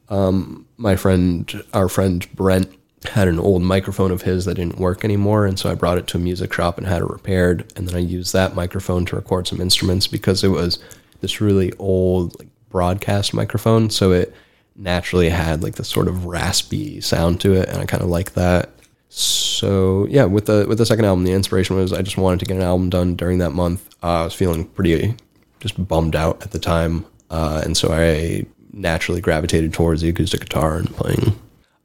Um, my friend, our friend Brent, had an old microphone of his that didn't work anymore, and so I brought it to a music shop and had it repaired. And then I used that microphone to record some instruments because it was this really old like broadcast microphone, so it naturally had like this sort of raspy sound to it, and I kind of like that. So yeah, with the with the second album, the inspiration was I just wanted to get an album done during that month. Uh, I was feeling pretty just bummed out at the time, uh, and so I naturally gravitated towards the acoustic guitar and playing.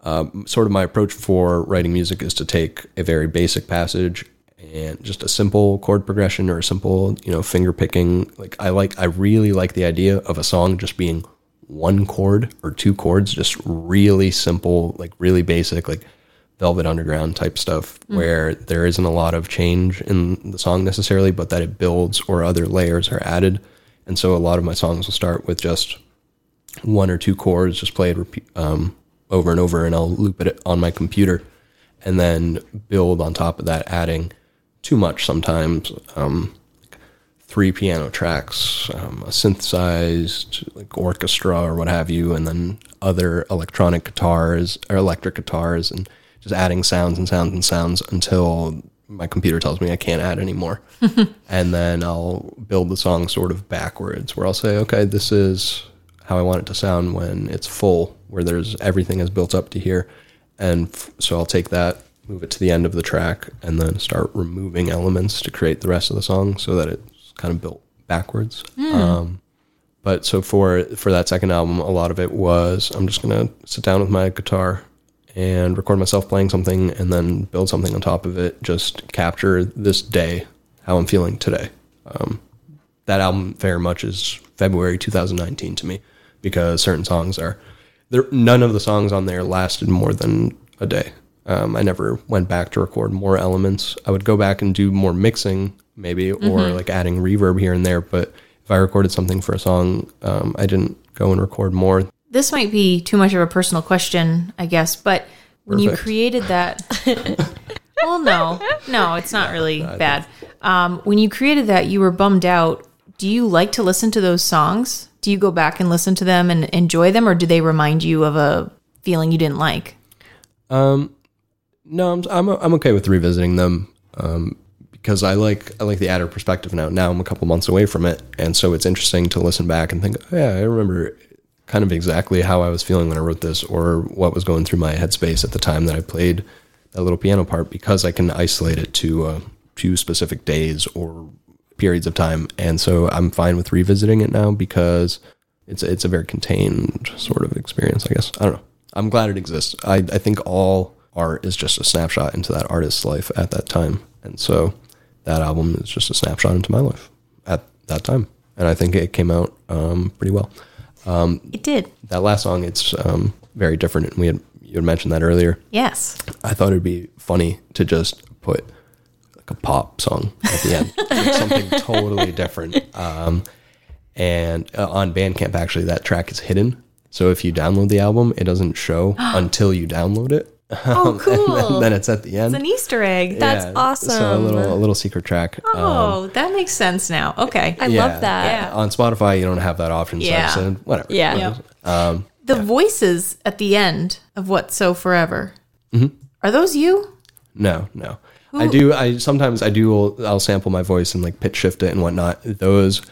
Um, sort of my approach for writing music is to take a very basic passage and just a simple chord progression or a simple, you know, finger picking. Like I like, I really like the idea of a song just being one chord or two chords, just really simple, like really basic, like Velvet Underground type stuff, where there isn't a lot of change in the song necessarily, but that it builds or other layers are added. And so a lot of my songs will start with just one or two chords, just played repeat, um, over and over, and I'll loop it on my computer, and then build on top of that, adding too much sometimes. Um, three piano tracks, um, a synthesized like orchestra or what have you, and then other electronic guitars or electric guitars, and just adding sounds and sounds and sounds until my computer tells me I can't add anymore. and then I'll build the song sort of backwards, where I'll say, okay, this is how I want it to sound when it's full, where there's everything is built up to here. And f- so I'll take that, move it to the end of the track, and then start removing elements to create the rest of the song so that it's kind of built backwards. Um, but so for for that second album, a lot of it was I'm just gonna sit down with my guitar and record myself playing something, and then build something on top of it. Just capture this day, how I'm feeling today. Um, that album very much is February 2019 to me because certain songs are there. None of the songs on there lasted more than a day. Um, I never went back to record more elements. I would go back and do more mixing, maybe, or like adding reverb here and there. But if I recorded something for a song, um, I didn't go and record more. This might be too much of a personal question, I guess, but when you created that, well, no, no, it's not really bad. Um, when you created that, you were bummed out. Do you like to listen to those songs? Do you go back and listen to them and enjoy them, or do they remind you of a feeling you didn't like? No, I'm I'm, I'm okay with revisiting them um, because I like I like the added perspective now. Now I'm a couple months away from it, and so it's interesting to listen back and think, oh, yeah, I remember kind of exactly how I was feeling when I wrote this, or what was going through my headspace at the time that I played that little piano part, because I can isolate it to uh, to specific days or periods of time, and so I'm fine with revisiting it now because it's it's a very contained sort of experience. I guess I don't know. I'm glad it exists. I I think all art is just a snapshot into that artist's life at that time, and so that album is just a snapshot into my life at that time, and I think it came out um, pretty well. It did. That last song, it's um, very different, and we had you had mentioned that earlier. Yes. I thought it'd be funny to just put like a pop song at the end, like something totally different. Um, and uh, on Bandcamp, actually, that track is hidden. So if you download the album, it doesn't show until you download it. Oh, cool. and then it's at the end. it's an Easter egg. That's awesome. So a awesome. little a little secret track. Um, oh, that makes sense now. Okay. I love that. Yeah. On Spotify, you don't have that option. So Yeah. I whatever. Yeah. Yeah. the voices at the end of What's So Forever, are those you? No, no. I do. I sometimes I do. I'll sample my voice and like pitch shift it and whatnot. Those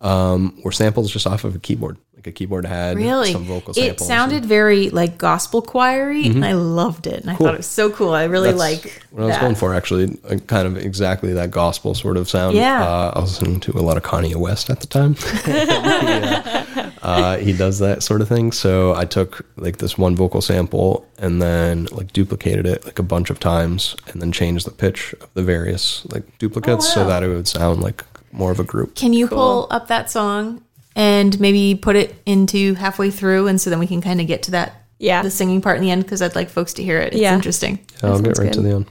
um, were samples just off of a keyboard. Like a keyboard had Really? some vocal samples. it sounded very like gospel choiry, and I loved it. And I thought it was so cool. I really That's like what I was going for. Actually, uh, kind of exactly that gospel sort of sound. Yeah. Uh, I was listening to a lot of Kanye West at the time. Yeah. uh, he does that sort of thing. So I took like this one vocal sample and then like duplicated it like a bunch of times and then changed the pitch of the various like duplicates so Oh, wow. that it would sound like more of a group. Can you pull up that song and maybe put it into halfway through, and so then we can kind of get to that Yeah. the singing part in the end because I'd like folks to hear it. It's Yeah. interesting. So I'll get sounds right to the end.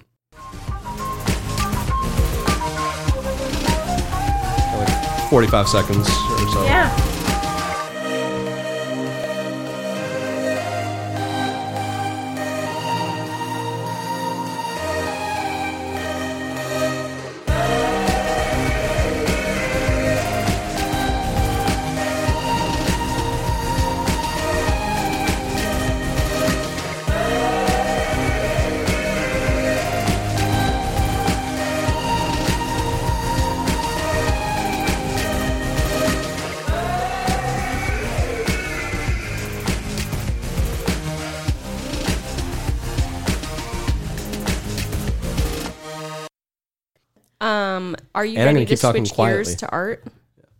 Like 45 seconds or so. Yeah. Are you And I'm ready gonna talking switch quietly. gears to art?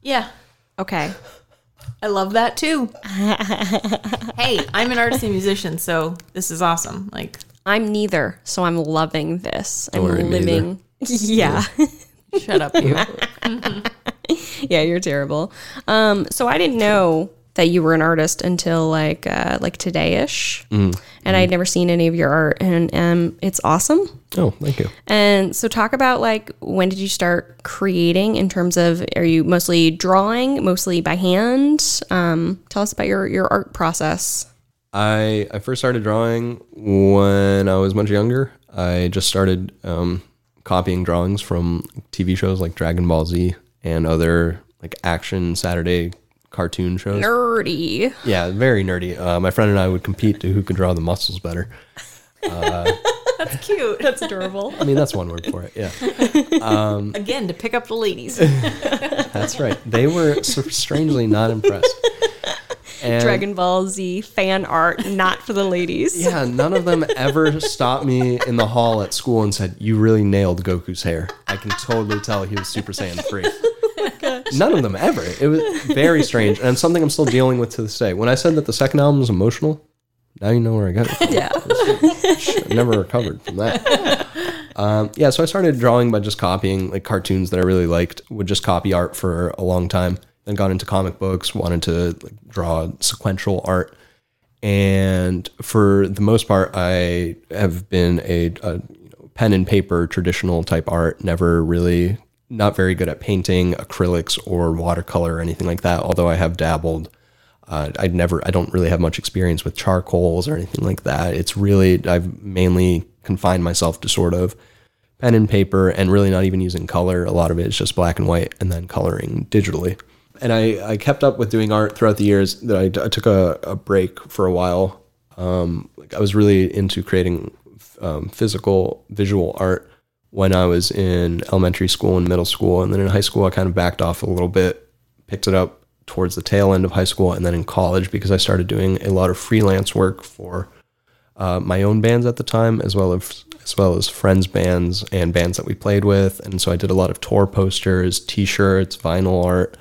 Yeah. Okay. I love that too. hey, I'm an artist and musician, so this is awesome. Like, I'm neither, so I'm loving this. I'm worry, me living. Yeah. shut up, you. yeah, you're terrible. Um, so I didn't know that you were an artist until like uh, like today-ish, and I'd never seen any of your art, and um, it's awesome. Oh, thank you. And so, talk about like when did you start creating? In terms of, are you mostly drawing, mostly by hand? Um, tell us about your your art process. I I first started drawing when I was much younger. I just started um, copying drawings from TV shows like Dragon Ball Z and other like action Saturday cartoon shows. Nerdy. Yeah, very nerdy. Uh, my friend and I would compete to who could draw the muscles better. That's cute. That's adorable. I mean, that's one word for it. Yeah, Again, to pick up the ladies. that's right. They were strangely not impressed. And Dragon Ball Z fan art, not for the ladies. Yeah, none of them ever stopped me in the hall at school and said, "You really nailed Goku's hair. I can totally tell he was Super Saiyan 3." None of them ever. It was very strange, and something I'm still dealing with to this day. When I said that the second album was emotional, now you know where I got it. From. Yeah. I've never recovered from that. Um, yeah, so I started drawing by just copying like cartoons that I really liked. Would just copy art for a long time. Then got into comic books. Wanted to like, draw sequential art, and for the most part, I have been a, a you know, pen and paper traditional type art. Never really not very good at painting, acrylics, or watercolor or anything like that. Although I have dabbled. Uh, I never, I don't really have much experience with charcoals or anything like that. It's really, I've mainly confined myself to sort of pen and paper and really not even using color. A lot of it is just black and white and then coloring digitally. And I, I kept up with doing art throughout the years that I, I took a, a break for a while. Um, like I was really into creating um, physical visual art when I was in elementary school and middle school. And then in high school, I kind of backed off a little bit, picked it up towards the tail end of high school and then in college because I started doing a lot of freelance work for uh, my own bands at the time, as well as as well as friends' bands and bands that we played with. And so I did a lot of tour posters, T-shirts, vinyl art,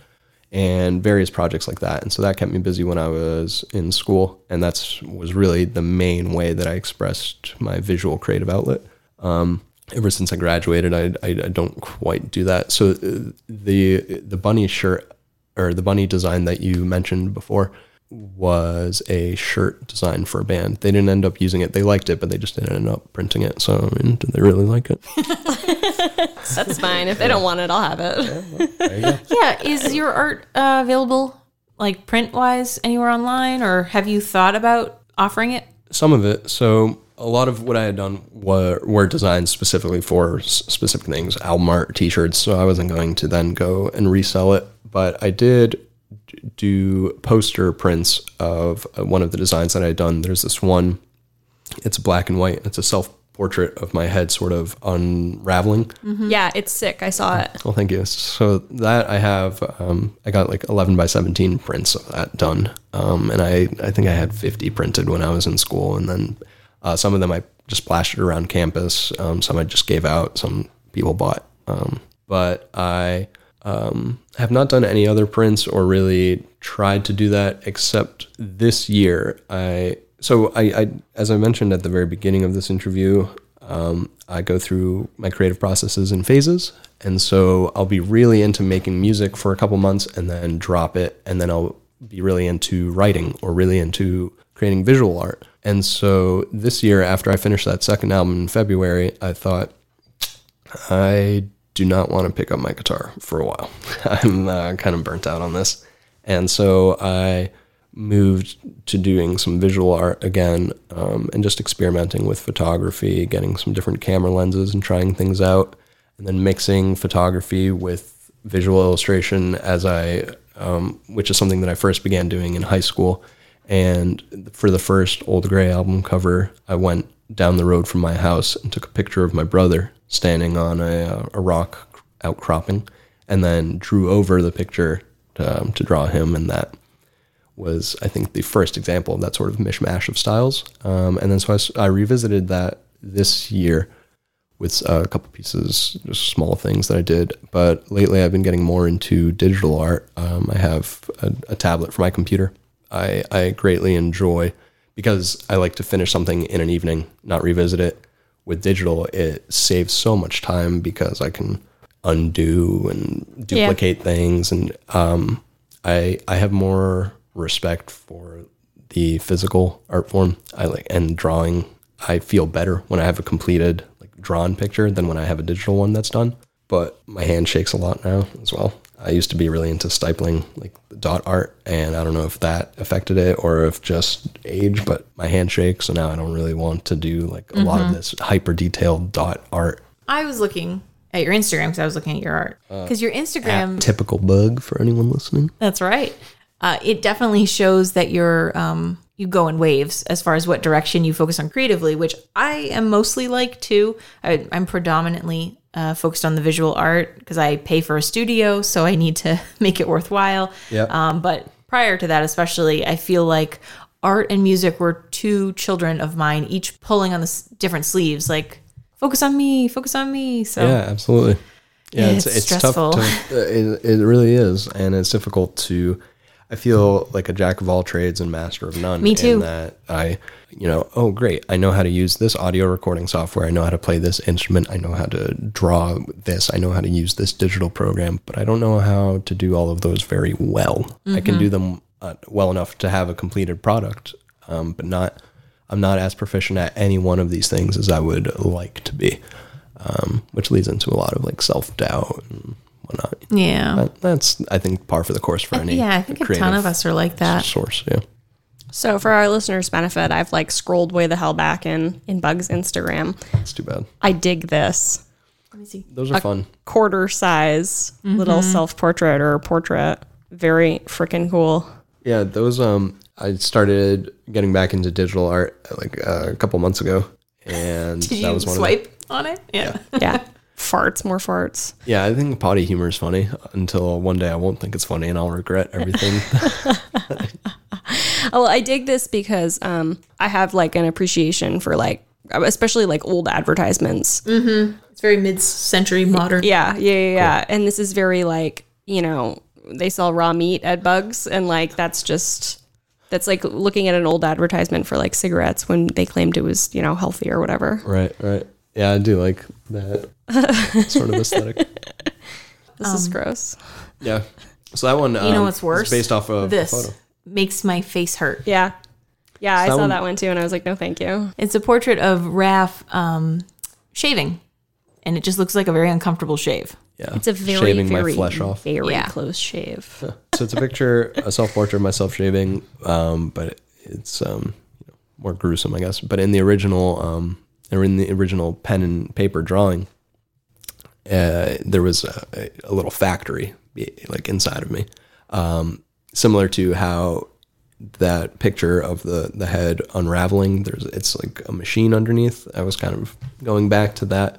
and various projects like that. And so that kept me busy when I was in school, and that's was really the main way that I expressed my visual creative outlet. Um, ever since I graduated, I, I, I don't quite do that. So uh, the the bunny shirt or the bunny design that you mentioned before was a shirt design for a band. They didn't end up using it. They liked it, but they just didn't end up printing it. So I mean, did they really like it? That's fine. If they don't want it, I'll have it. There you go. yeah, is your art uh, available like print wise anywhere online, or have you thought about offering it? Some of it. So a lot of what I had done were, were designed specifically for s- specific things, album art, T-shirts. So I wasn't going to then go and resell it, but I did d- do poster prints of uh, one of the designs that I had done. There's this one. It's black and white. It's a self portrait of my head sort of unraveling. Yeah, it's sick. I saw it. Well, thank you. So that I have, um, I got like 11 by 17 prints of that done. Um, and I, I think I had 50 printed when I was in school. And then uh, some of them I just plastered around campus. Um, some I just gave out. Some people bought. Um, but I um, have not done any other prints or really tried to do that except this year. I so I, I as I mentioned at the very beginning of this interview, um, I go through my creative processes in phases, and so I'll be really into making music for a couple months and then drop it, and then I'll be really into writing or really into creating visual art. And so this year, after I finished that second album in February, I thought I do not want to pick up my guitar for a while. I'm uh, kind of burnt out on this. And so I moved to doing some visual art again um, and just experimenting with photography, getting some different camera lenses and trying things out, and then mixing photography with visual illustration as I, um, which is something that I first began doing in high school. And for the first Old Gray album cover, I went down the road from my house and took a picture of my brother standing on a, a rock outcropping, and then drew over the picture to, um, to draw him. And that was, I think, the first example of that sort of mishmash of styles. Um, and then so I revisited that this year with uh, a couple pieces, just small things that I did. But lately, I've been getting more into digital art. Um, I have a, a tablet for my computer. I, I greatly enjoy because I like to finish something in an evening, not revisit it. With digital, it saves so much time because I can undo and duplicate things, and um, I I have more respect for the physical art form. I like and drawing. I feel better when I have a completed like drawn picture than when I have a digital one that's done. But my hand shakes a lot now as well. I used to be really into stippling like dot art, and I don't know if that affected it or if just age. But my hand shakes, so now I don't really want to do like a lot of this hyper detailed dot art. I was looking at your Instagram because I was looking at your art. Because your Instagram, Typical bug for anyone listening. that's right. Uh, it definitely shows that you're um, you go in waves as far as what direction you focus on creatively, which I am mostly like too. I, I'm predominantly uh, focused on the visual art because I pay for a studio, so I need to make it worthwhile. Yep. Um, but prior to that, especially, I feel like art and music were two children of mine, each pulling on the s- different sleeves, like focus on me, focus on me. So Yeah, absolutely. Yeah, it's, it's it's, stressful. tough to. It, it really is, and it's difficult to. I feel like a jack of all trades and master of none. Me too. In that I, you know, oh great, I know how to use this audio recording software. I know how to play this instrument. I know how to draw this. I know how to use this digital program, but I don't know how to do all of those very well. I can do them uh, well enough to have a completed product, um, but not. I'm not as proficient at any one of these things as I would like to be um, which leads into a lot of like self doubt and whatnot. yeah. But that's I think par for the course for any. yeah, I think a ton of us are like that. Source, yeah. So for our listeners' benefit, I've like scrolled way the hell back in in Bug's Instagram. That's too bad. I dig this Let me see. Those are fun. quarter size little self portrait or portrait. Very freaking cool. Yeah, those. Um, I started getting back into digital art like uh, a couple months ago, and Did that you was one of swipe on it? Yeah. Yeah. farts, more farts. Yeah, I think potty humor is funny until one day I won't think it's funny and I'll regret everything. well, I dig this because um, I have like an appreciation for like, especially like old advertisements. It's very mid-century modern. Yeah, yeah, yeah, yeah. And this is very like, you know, they sell raw meat at Bugs, and like that's just that's like looking at an old advertisement for like cigarettes when they claimed it was, you know, healthy or whatever. right, right. Yeah, I do like that sort of aesthetic. This is gross. Yeah. So that one, You know um, what's is worse? Based off of a this photo. makes my face hurt. Yeah. Yeah, I that saw one- that one too, and I was like, no, thank you. It's a portrait of Raph um, shaving, and it just looks like a very uncomfortable shave. Yeah. It's a very, shaving very, my flesh off. very Yeah. close shave. So it's a picture, a self portrait of myself shaving, um, but it's um, you know, more gruesome, I guess. But in the original, um, or in the original pen and paper drawing, uh, there was a, a little factory like inside of me, um, similar to how that picture of the the head unraveling. There's it's like a machine underneath. I was kind of going back to that,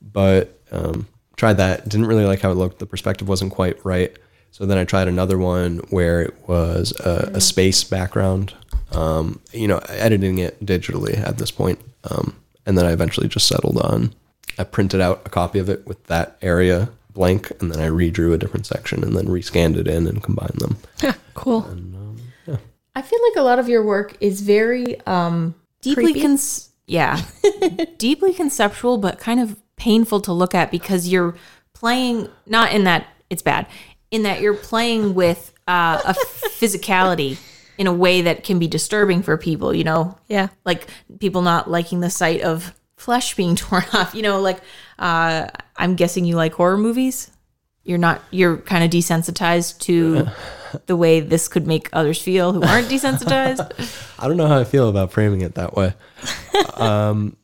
but um, tried that. Didn't really like how it looked. The perspective wasn't quite right. So then I tried another one where it was a, a space background. Um, you know, editing it digitally at this point, um, and then I eventually just settled on. I printed out a copy of it with that area blank, and then I redrew a different section, and then rescanned it in and combined them. cool. I feel like a lot of your work is very um, deeply cons- yeah, deeply conceptual, but kind of painful to look at because you're playing not in that it's bad, in that you're playing with uh, a physicality in a way that can be disturbing for people. You know, Yeah. like people not liking the sight of flesh being torn off. You know, like uh, I'm guessing you like horror movies. You're not. You're kind of desensitized to the way this could make others feel who aren't desensitized. I don't know how I feel about framing it that way. um,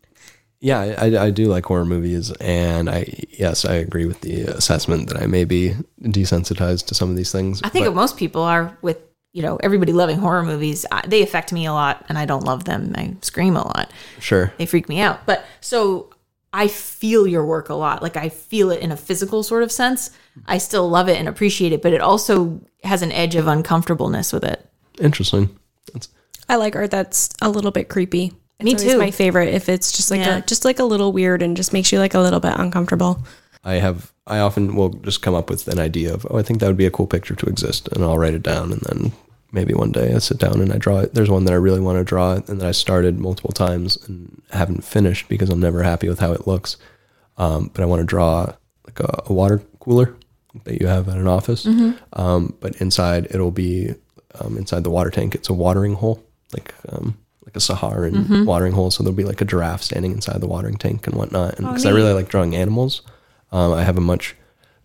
yeah, I, I do like horror movies, and I yes, I agree with the assessment that I may be desensitized to some of these things. I think but- most people are with you know everybody loving horror movies. I, they affect me a lot, and I don't love them. I scream a lot. sure, They freak me out. But so I feel your work a lot. Like I feel it in a physical sort of sense. I still love it and appreciate it, but it also has an edge of uncomfortableness with it. interesting. That's, I like art that's a little bit creepy. It's Me too. my favorite if it's just like Yeah. a just like a little weird and just makes you like a little bit uncomfortable. I have. I often will just come up with an idea of, oh, I think that would be a cool picture to exist, and I'll write it down, and then maybe one day I sit down and I draw it. There's one that I really want to draw, and that I started multiple times and haven't finished because I'm never happy with how it looks. Um, but I want to draw like a, a water cooler that you have at an office, um, but inside it'll be um, inside the water tank. It's a watering hole, like um, like a Saharan watering hole. So there'll be like a giraffe standing inside the watering tank and whatnot. And because I really like drawing animals, um, I have a much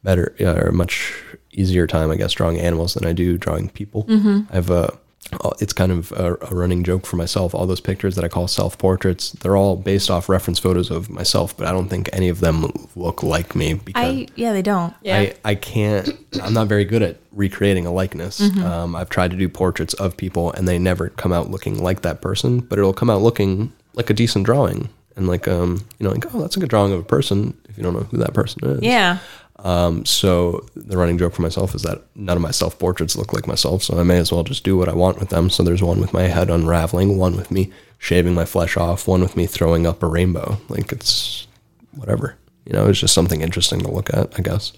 better uh, or much easier time, I guess, drawing animals than I do drawing people. I have a uh, it's kind of a, a running joke for myself. All those pictures that I call self portraits, they're all based off reference photos of myself, but I don't think any of them look like me because I yeah, they don't. Yeah. I, I can't i'm not very good at recreating a likeness um, i've tried to do portraits of people and they never come out looking like that person but it'll come out looking like a decent drawing and like um you know like oh that's a good drawing of a person if you don't know who that person is Yeah. um so the running joke for myself is that none of my self portraits look like myself so i may as well just do what i want with them so there's one with my head unraveling one with me shaving my flesh off one with me throwing up a rainbow like it's whatever you know it's just something interesting to look at i guess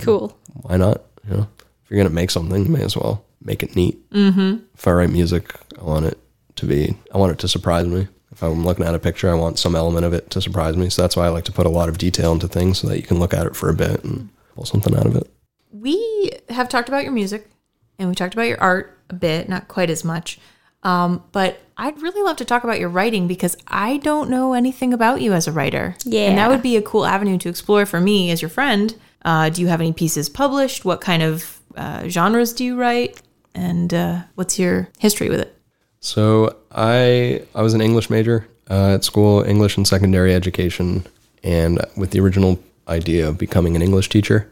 Cool. why not? You know, if you're gonna make something, you may as well make it neat. Mm-hmm. If I write music, I want it to be, I want it to surprise me. If I'm looking at a picture, I want some element of it to surprise me. So that's why I like to put a lot of detail into things so that you can look at it for a bit and pull something out of it. We have talked about your music and we talked about your art a bit, not quite as much. Um, but I'd really love to talk about your writing because I don't know anything about you as a writer. Yeah. And that would be a cool avenue to explore for me as your friend. Uh, do you have any pieces published? What kind of uh, genres do you write? And uh, what's your history with it? So I I was an English major uh, at school, English and secondary education, and with the original idea of becoming an English teacher.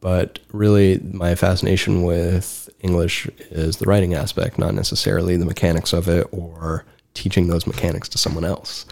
But really, my fascination with English is the writing aspect, not necessarily the mechanics of it or teaching those mechanics to someone else.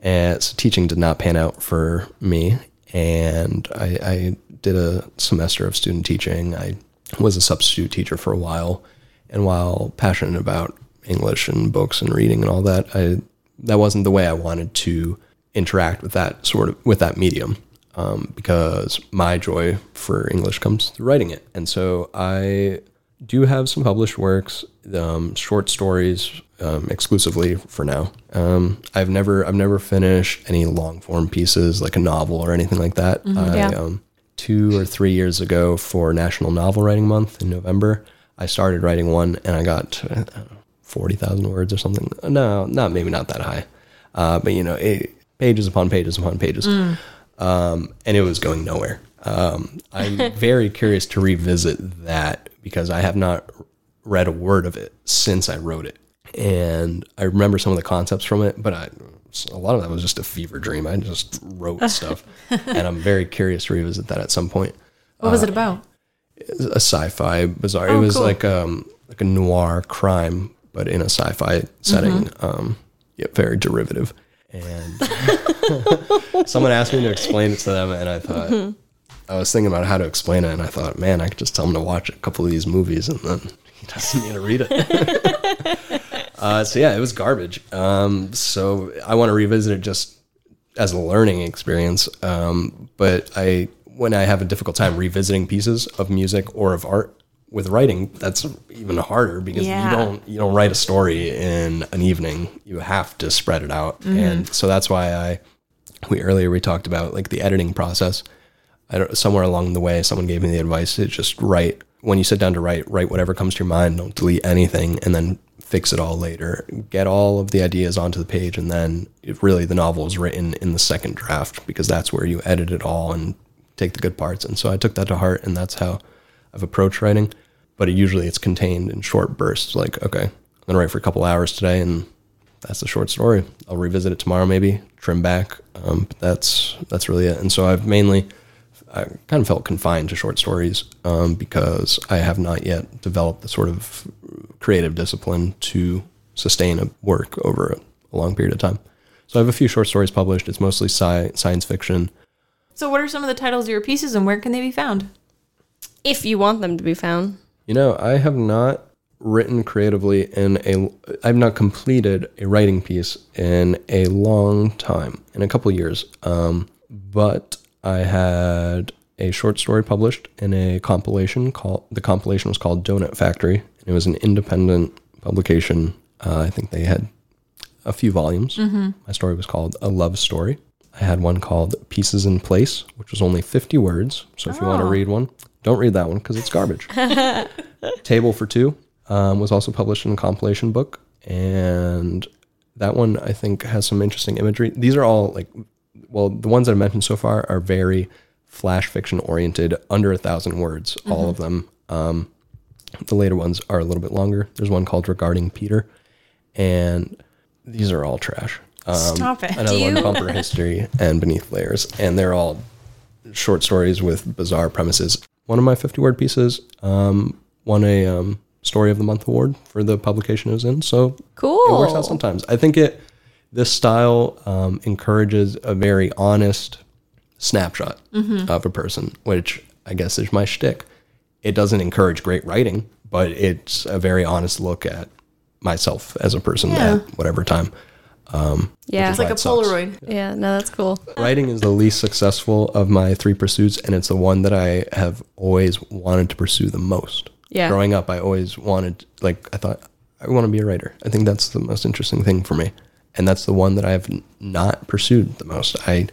And so teaching did not pan out for me. And I, I did a semester of student teaching. I was a substitute teacher for a while. And while passionate about English and books and reading and all that, I that wasn't the way I wanted to interact with that sort of with that medium. Um, because my joy for English comes through writing it, and so I do have some published works, um, short stories um, exclusively for now. Um, I've never I've never finished any long form pieces like a novel or anything like that. I, yeah. um, two or three years ago for National Novel Writing Month in November, I started writing one and I got I don't know, forty thousand words or something. No, not maybe not that high, uh, but you know, it, pages upon pages upon pages, um, and it was going nowhere. Um, I'm very curious to revisit that because I have not read a word of it since I wrote it, and I remember some of the concepts from it, but I, a lot of that was just a fever dream. I just wrote stuff, and I'm very curious to revisit that at some point. What was it about? A sci-fi bizarre. it Oh, was cool. like um like a noir crime, but in a sci-fi setting. Mm-hmm. Um, yeah, very derivative. And someone asked me to explain it to them, and I thought Mm-hmm. I was thinking about how to explain it, and I thought, man, I could just tell him to watch a couple of these movies, and then he doesn't need to read it. uh, so yeah, it was garbage. Um, so I want to revisit it just as a learning experience. Um, but I, when I have a difficult time revisiting pieces of music or of art with writing, that's even harder because Yeah. you don't you don't write a story in an evening. You have to spread it out, mm-hmm. and so that's why I we earlier we talked about like the editing process. I don't, somewhere along the way, someone gave me the advice to just write when you sit down to write, write whatever comes to your mind. Don't delete anything, and then fix it all later. Get all of the ideas onto the page, and then it really the novel is written in the second draft because that's where you edit it all and take the good parts. And so I took that to heart, and that's how I've approached writing. But it, usually it's contained in short bursts. Like, okay, I'm gonna write for a couple hours today, and that's the short story. I'll revisit it tomorrow, maybe trim back. Um, but that's that's really it. And so I've mainly I kind of felt confined to short stories um, because I have not yet developed the sort of creative discipline to sustain a work over a, a long period of time. So I have a few short stories published. It's mostly sci- science fiction. So, what are some of the titles of your pieces and where can they be found? If you want them to be found. You know, I have not written creatively in a I've not completed a writing piece in a long time, in a couple years. Um, but I had a short story published in a compilation called the compilation was called Donut Factory. And it was an independent publication. Uh, I think they had a few volumes. My story was called A Love Story. I had one called Pieces in Place, which was only 50 words. So if you want to Oh. read one, don't read that one because it's garbage. Table for Two. um, was also published in a compilation book, and that one I think has some interesting imagery. These are all like, well, the ones that I mentioned so far are very flash fiction oriented, under a thousand words, all of them. Um, the later ones are a little bit longer. There's one called Regarding Peter, and these are all trash. Um, Stop it. Another one, Bumper History and Beneath Layers, and they're all short stories with bizarre premises. One of my 50 word pieces um, won a um, Story of the Month award for the publication it was in. So Cool. it works out sometimes. I think it this style um, encourages a very honest snapshot of a person, which I guess is my shtick. It doesn't encourage great writing, but it's a very honest look at myself as a person Yeah. at whatever time. Um, yeah. It's like a sucks. Polaroid. yeah, no, that's cool. Writing is the least successful of my three pursuits, and it's the one that I have always wanted to pursue the most. Yeah. Growing up, I always wanted, like, I thought, I want to be a writer. I think that's the most interesting thing for me. And that's the one that I've not pursued the most. I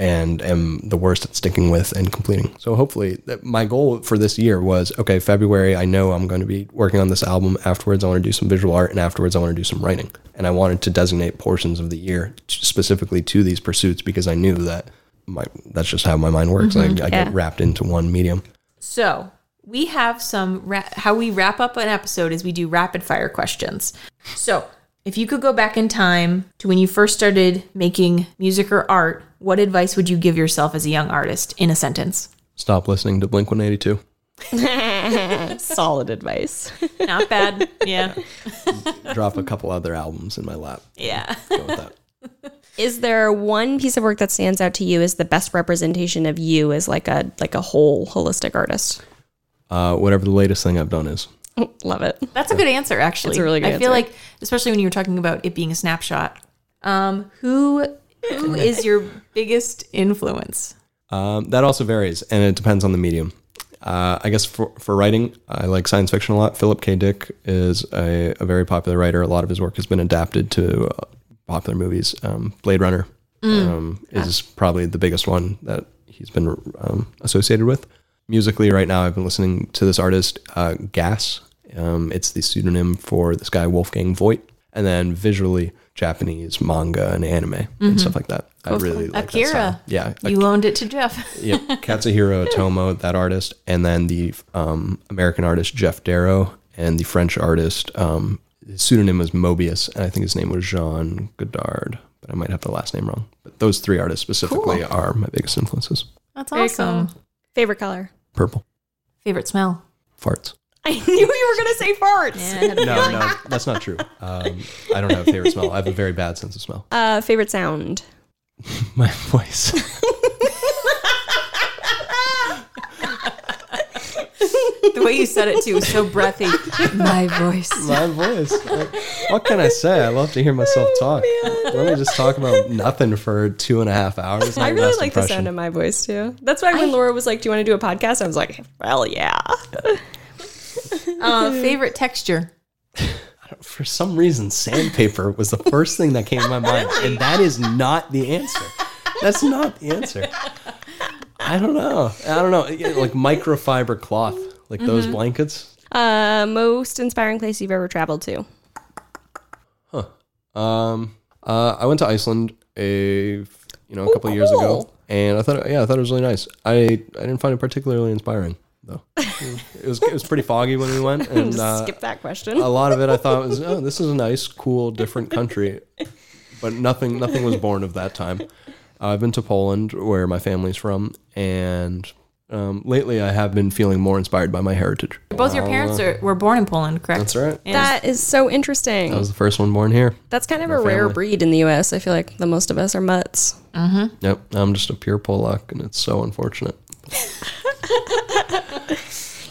and am the worst at sticking with and completing. So hopefully, that my goal for this year was okay. February, I know I'm going to be working on this album. Afterwards, I want to do some visual art, and afterwards, I want to do some writing. And I wanted to designate portions of the year specifically to these pursuits because I knew that my that's just how my mind works. Mm-hmm. I, I Yeah. get wrapped into one medium. So we have some ra- how we wrap up an episode is we do rapid fire questions. So if you could go back in time to when you first started making music or art, what advice would you give yourself as a young artist in a sentence? Stop listening to Blink 182. Solid advice. Not bad. Yeah. Drop a couple other albums in my lap. Yeah. Go with that. Is there one piece of work that stands out to you as the best representation of you as like a like a whole holistic artist? Uh, whatever the latest thing I've done is. Love it. That's a good answer, actually. That's a really good I feel answer. like, especially when you were talking about it being a snapshot. Um, who who is your biggest influence? Um, that also varies, and it depends on the medium. Uh, I guess for, for writing, I like science fiction a lot. Philip K. Dick is a, a very popular writer. A lot of his work has been adapted to uh, popular movies. Um, Blade Runner um, is probably the biggest one that he's been um, associated with. Musically, right now, I've been listening to this artist, uh, Gas. Um, it's the pseudonym for this guy, Wolfgang Voigt. And then visually, Japanese manga and anime and stuff like that. I really like that Akira. style. Yeah, You loaned it to Jeff. yep, Katsuhiro Otomo, that artist, and then the um, American artist Geof Darrow, and the French artist. Um, his pseudonym was Mobius, and I think his name was Jean Godard, but I might have the last name wrong. But those three artists specifically are my biggest influences. That's awesome. cool. Favorite color? Purple Favorite smell? farts. I knew you were gonna say farts. No, no, that's not true. Um, I don't have a favorite smell. I have a very bad sense of smell. Uh, favorite sound? My voice. The way you said it too was so breathy. My voice. My voice. What can I say? I love to hear myself talk. Let me just talk about nothing for two and a half hours. I really like the sound of my voice too. That's why when Laura was like, "Do you want to do a podcast?" I was like, "Well, yeah." Uh, favorite texture? For some reason, sandpaper was the first thing that came to my mind, and that is not the answer. That's not the answer. I don't know. I don't know. Yeah, Like microfiber cloth, like those blankets. Uh, most inspiring place you've ever traveled to? Huh. Um, uh, I went to Iceland a you know a couple of years ago, cool. and I thought yeah, I thought it was really nice. I I didn't find it particularly inspiring though. it was it was pretty foggy when we went, and Just uh, skip that question. a lot of it I thought was oh this is a nice, cool, different country, but nothing nothing was born of that time. Uh, I've been to Poland where my family's from, and um, lately I have been feeling more inspired by my heritage. Both your parents are, were born in Poland, correct? That's right. And that is so interesting. I was the first one born here. That's kind of a rare family. breed in the U.S. I feel like the most of us are mutts. Yep, I'm just a pure Polak, and it's so unfortunate.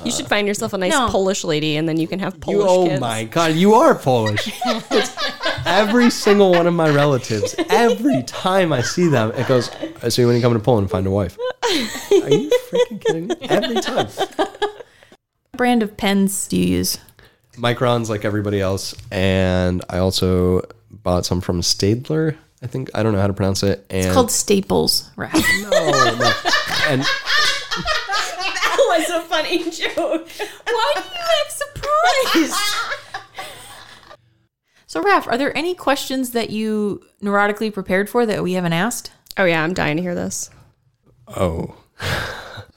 You should find yourself a nice No. Polish lady, and then you can have Polish You, oh kids. my god, you are Polish. It's every single one of my relatives, every time I see them, it goes, I see when you come to Poland, and find a wife. Are you freaking kidding me? Every time. what brand of pens do you use? Microns like everybody else, and I also bought some from Staedtler. I think I don't know how to pronounce it. And It's called Staples, right? no, no. And That was a funny joke. Why do you act surprised? So, Raph, are there any questions that you neurotically prepared for that we haven't asked? Oh yeah, I'm dying to hear this. Oh.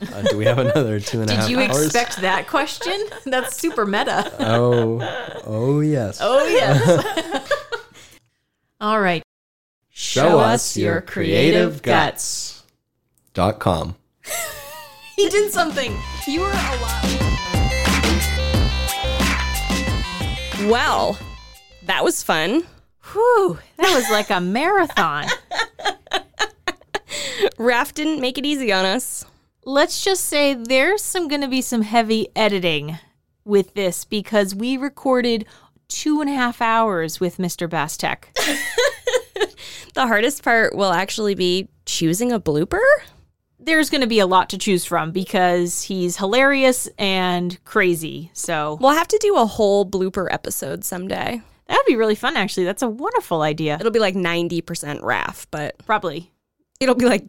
Uh, do we have another two and a half Did you hours? expect that question? That's super meta. Oh, oh yes. Oh, yes. All right. Show us your creative guts. Dot com. He did something. You were a lot. Well, that was fun. Whew, that was like a marathon. Raph didn't make it easy on us. Let's just say there's some going to be some heavy editing with this because we recorded two and a half hours with Mr. Bastek. The hardest part will actually be choosing a blooper. There's going to be a lot to choose from because he's hilarious and crazy. So We'll have to do a whole blooper episode someday. that'd be really fun, actually. That's a wonderful idea. It'll be like 90% Raph, but Probably. it'll be like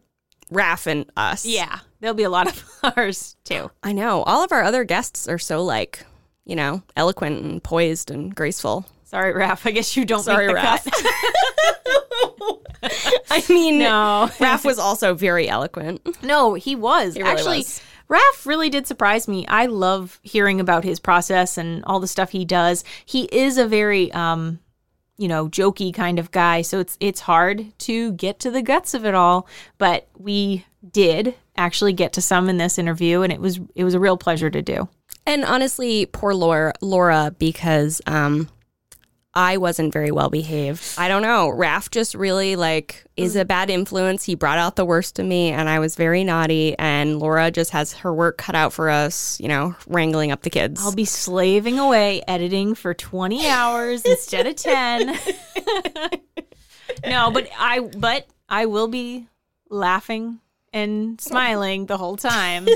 Raph and us. Yeah, there'll be a lot of ours too. I know. All of our other guests are so like, you know, eloquent and poised and graceful. Sorry, Raph. I guess you don't Sorry, make the Raph. cut. I mean, No. Raph was also very eloquent. No, he was. really Actually, was. Raph really did surprise me. I love hearing about his process and all the stuff he does. He is a very um you know, jokey kind of guy, so it's it's hard to get to the guts of it all, but we did actually get to some in this interview and it was it was a real pleasure to do. And honestly, poor Laura, Laura because um, I wasn't very well behaved. I don't know. Raph just really like is a bad influence. He brought out the worst in me, and I was very naughty. And Laura just has her work cut out for us. You know, wrangling up the kids. I'll be slaving away editing for 20 hours instead of 10. no, but I but I will be laughing and smiling the whole time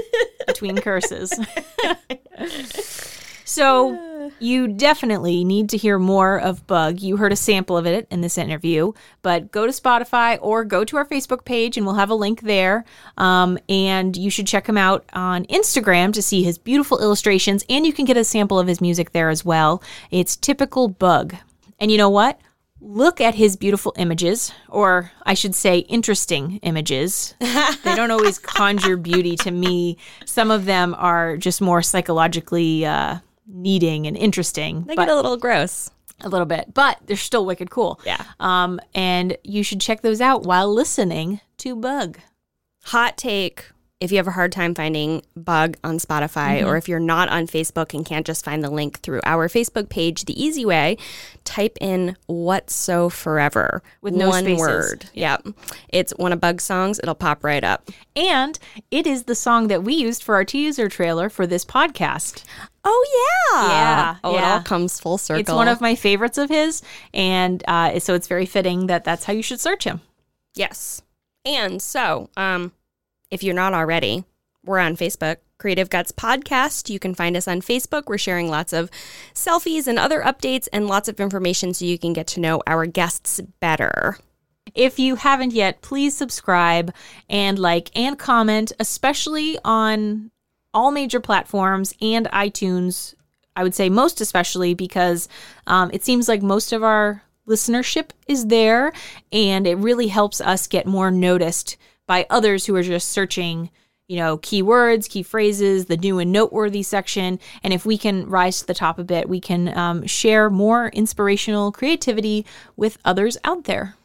between curses. so, you definitely need to hear more of Bug. You heard a sample of it in this interview, but go to Spotify or go to our Facebook page and we'll have a link there. Um, and you should check him out on Instagram to see his beautiful illustrations, and you can get a sample of his music there as well. It's typical Bug. And you know what? Look at his beautiful images, or I should say, interesting images. they don't always conjure beauty to me. Some of them are just more psychologically uh, needing and interesting. they get a little gross. a little bit, but they're still wicked cool. Yeah. Um, and you should check those out while listening to Bug. Hot take. If you have a hard time finding Bug on Spotify, Mm-hmm. or if you're not on Facebook and can't just find the link through our Facebook page, the easy way, type in "What's So Forever" With no one spaces. word. Yep, it's one of Bug's songs. It'll pop right up. And it is the song that we used for our teaser trailer for this podcast. Oh yeah, Yeah, Oh, it all comes full circle. It's one of my favorites of his, and uh, so it's very fitting that that's how you should search him. Yes. And so, um, if you're not already, we're on Facebook, Creative Guts Podcast. You can find us on Facebook. We're sharing lots of selfies and other updates and lots of information so you can get to know our guests better. If you haven't yet, please subscribe and like and comment, especially on all major platforms and iTunes. I would say most especially because um, it seems like most of our listenership is there, and it really helps us get more noticed by others who are just searching. You know, keywords, key phrases, the new and noteworthy section. And if we can rise to the top a bit, we can um, share more inspirational creativity with others out there.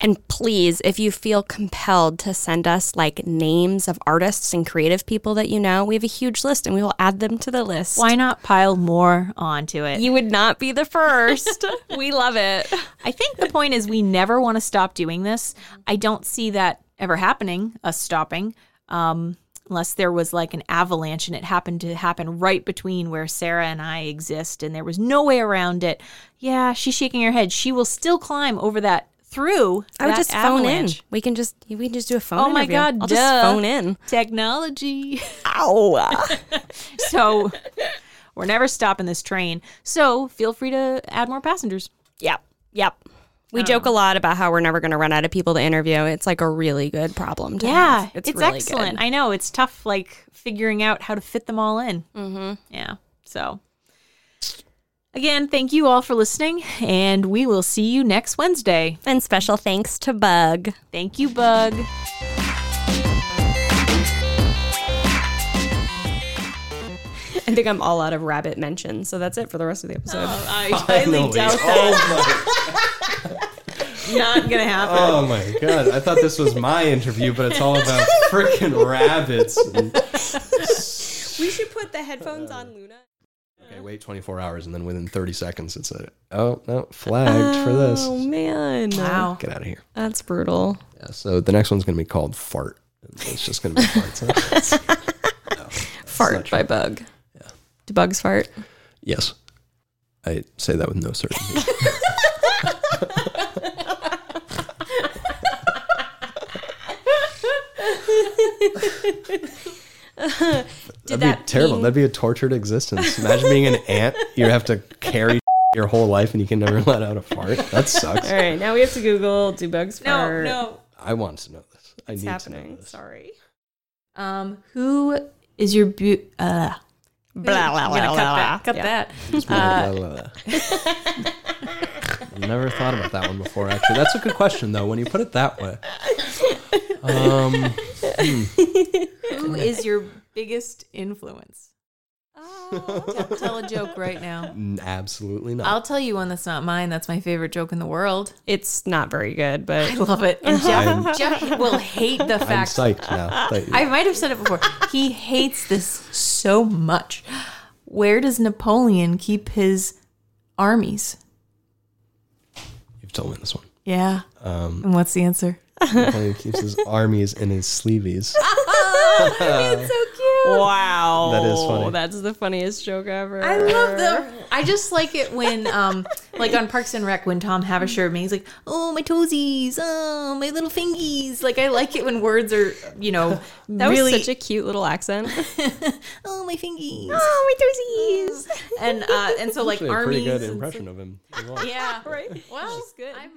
And please, if you feel compelled to send us like names of artists and creative people that you know, we have a huge list and we will add them to the list. Why not pile more onto it? You would not be the first. we love it. I think the point is we never want to stop doing this. I don't see that ever happening, us stopping, um, unless there was like an avalanche and it happened to happen right between where Sarah and I exist and there was no way around it. Yeah, she's shaking her head. She will still climb over that through. I would that just phone in. We can just we can just do a phone. Oh my interview. God, I'll duh. just phone in. Technology. Ow! so we're never stopping this train. So feel free to add more passengers. Yep. Yep. We joke a lot about how we're never going to run out of people to interview. It's like a really good problem to Yeah, have. it's, really excellent. good. I know it's tough, like figuring out how to fit them all in. Mm-hmm. Yeah. So Again, thank you all for listening, and we will see you next Wednesday. And special thanks to Bug. Thank you, Bug. I think I'm all out of rabbit mentions, so that's it for the rest of the episode. I highly doubt that. Not gonna happen. Oh my god! I thought this was my interview, but it's all about freaking rabbits. and- We should put the headphones on Luna. Okay, wait 24 hours, and then within 30 seconds, it's a oh no flagged for oh, this. Oh man. Wow. Get out of here. That's brutal. Yeah, so the next one's gonna be called fart. It's just gonna be farts. Fart by Bug. Yeah. Do bugs fart? yes, I say that with no certainty. That'd be terrible. mean- That'd be a tortured existence. Imagine being an ant. You have to carry your whole life, and you can never let out a fart. That sucks. All right, now we have to Google do bugs No, fart? no. I want to know this. I It's need to happening. know this. Sorry. Um, who is your bu- uh? Blah, blah, I'm gonna blah, cut blah, that. Cut yeah. that. Blah, blah, blah. I've never thought about that one before. Actually, that's a good question though. When you put it that way, um, Who is your biggest influence? Tell, tell a joke right now. absolutely not. I'll tell you one that's not mine. That's my favorite joke in the world. It's not very good, but I love it. And I'm- Jeff, Jeff will hate the I'm fact. psyched now. that you- I might have said it before. He hates this so much. Where does Napoleon keep his armies? You've told me this one. Yeah. Um, And what's the answer? Napoleon keeps his armies in his sleeveys. It's so cute. wow, That is funny. That's the funniest joke ever. I love them. I just like it when, um, like on Parks and Rec, when Tom Havisher me, he's like, "Oh, my toesies, oh, my little fingies." Like I like it when words are, you know, That really, was such a cute little accent. "Oh, my fingies," oh, my toesies. and uh, and so like Actually, a armies. pretty good and impression of him. well. yeah, right. Well, She's good. I'm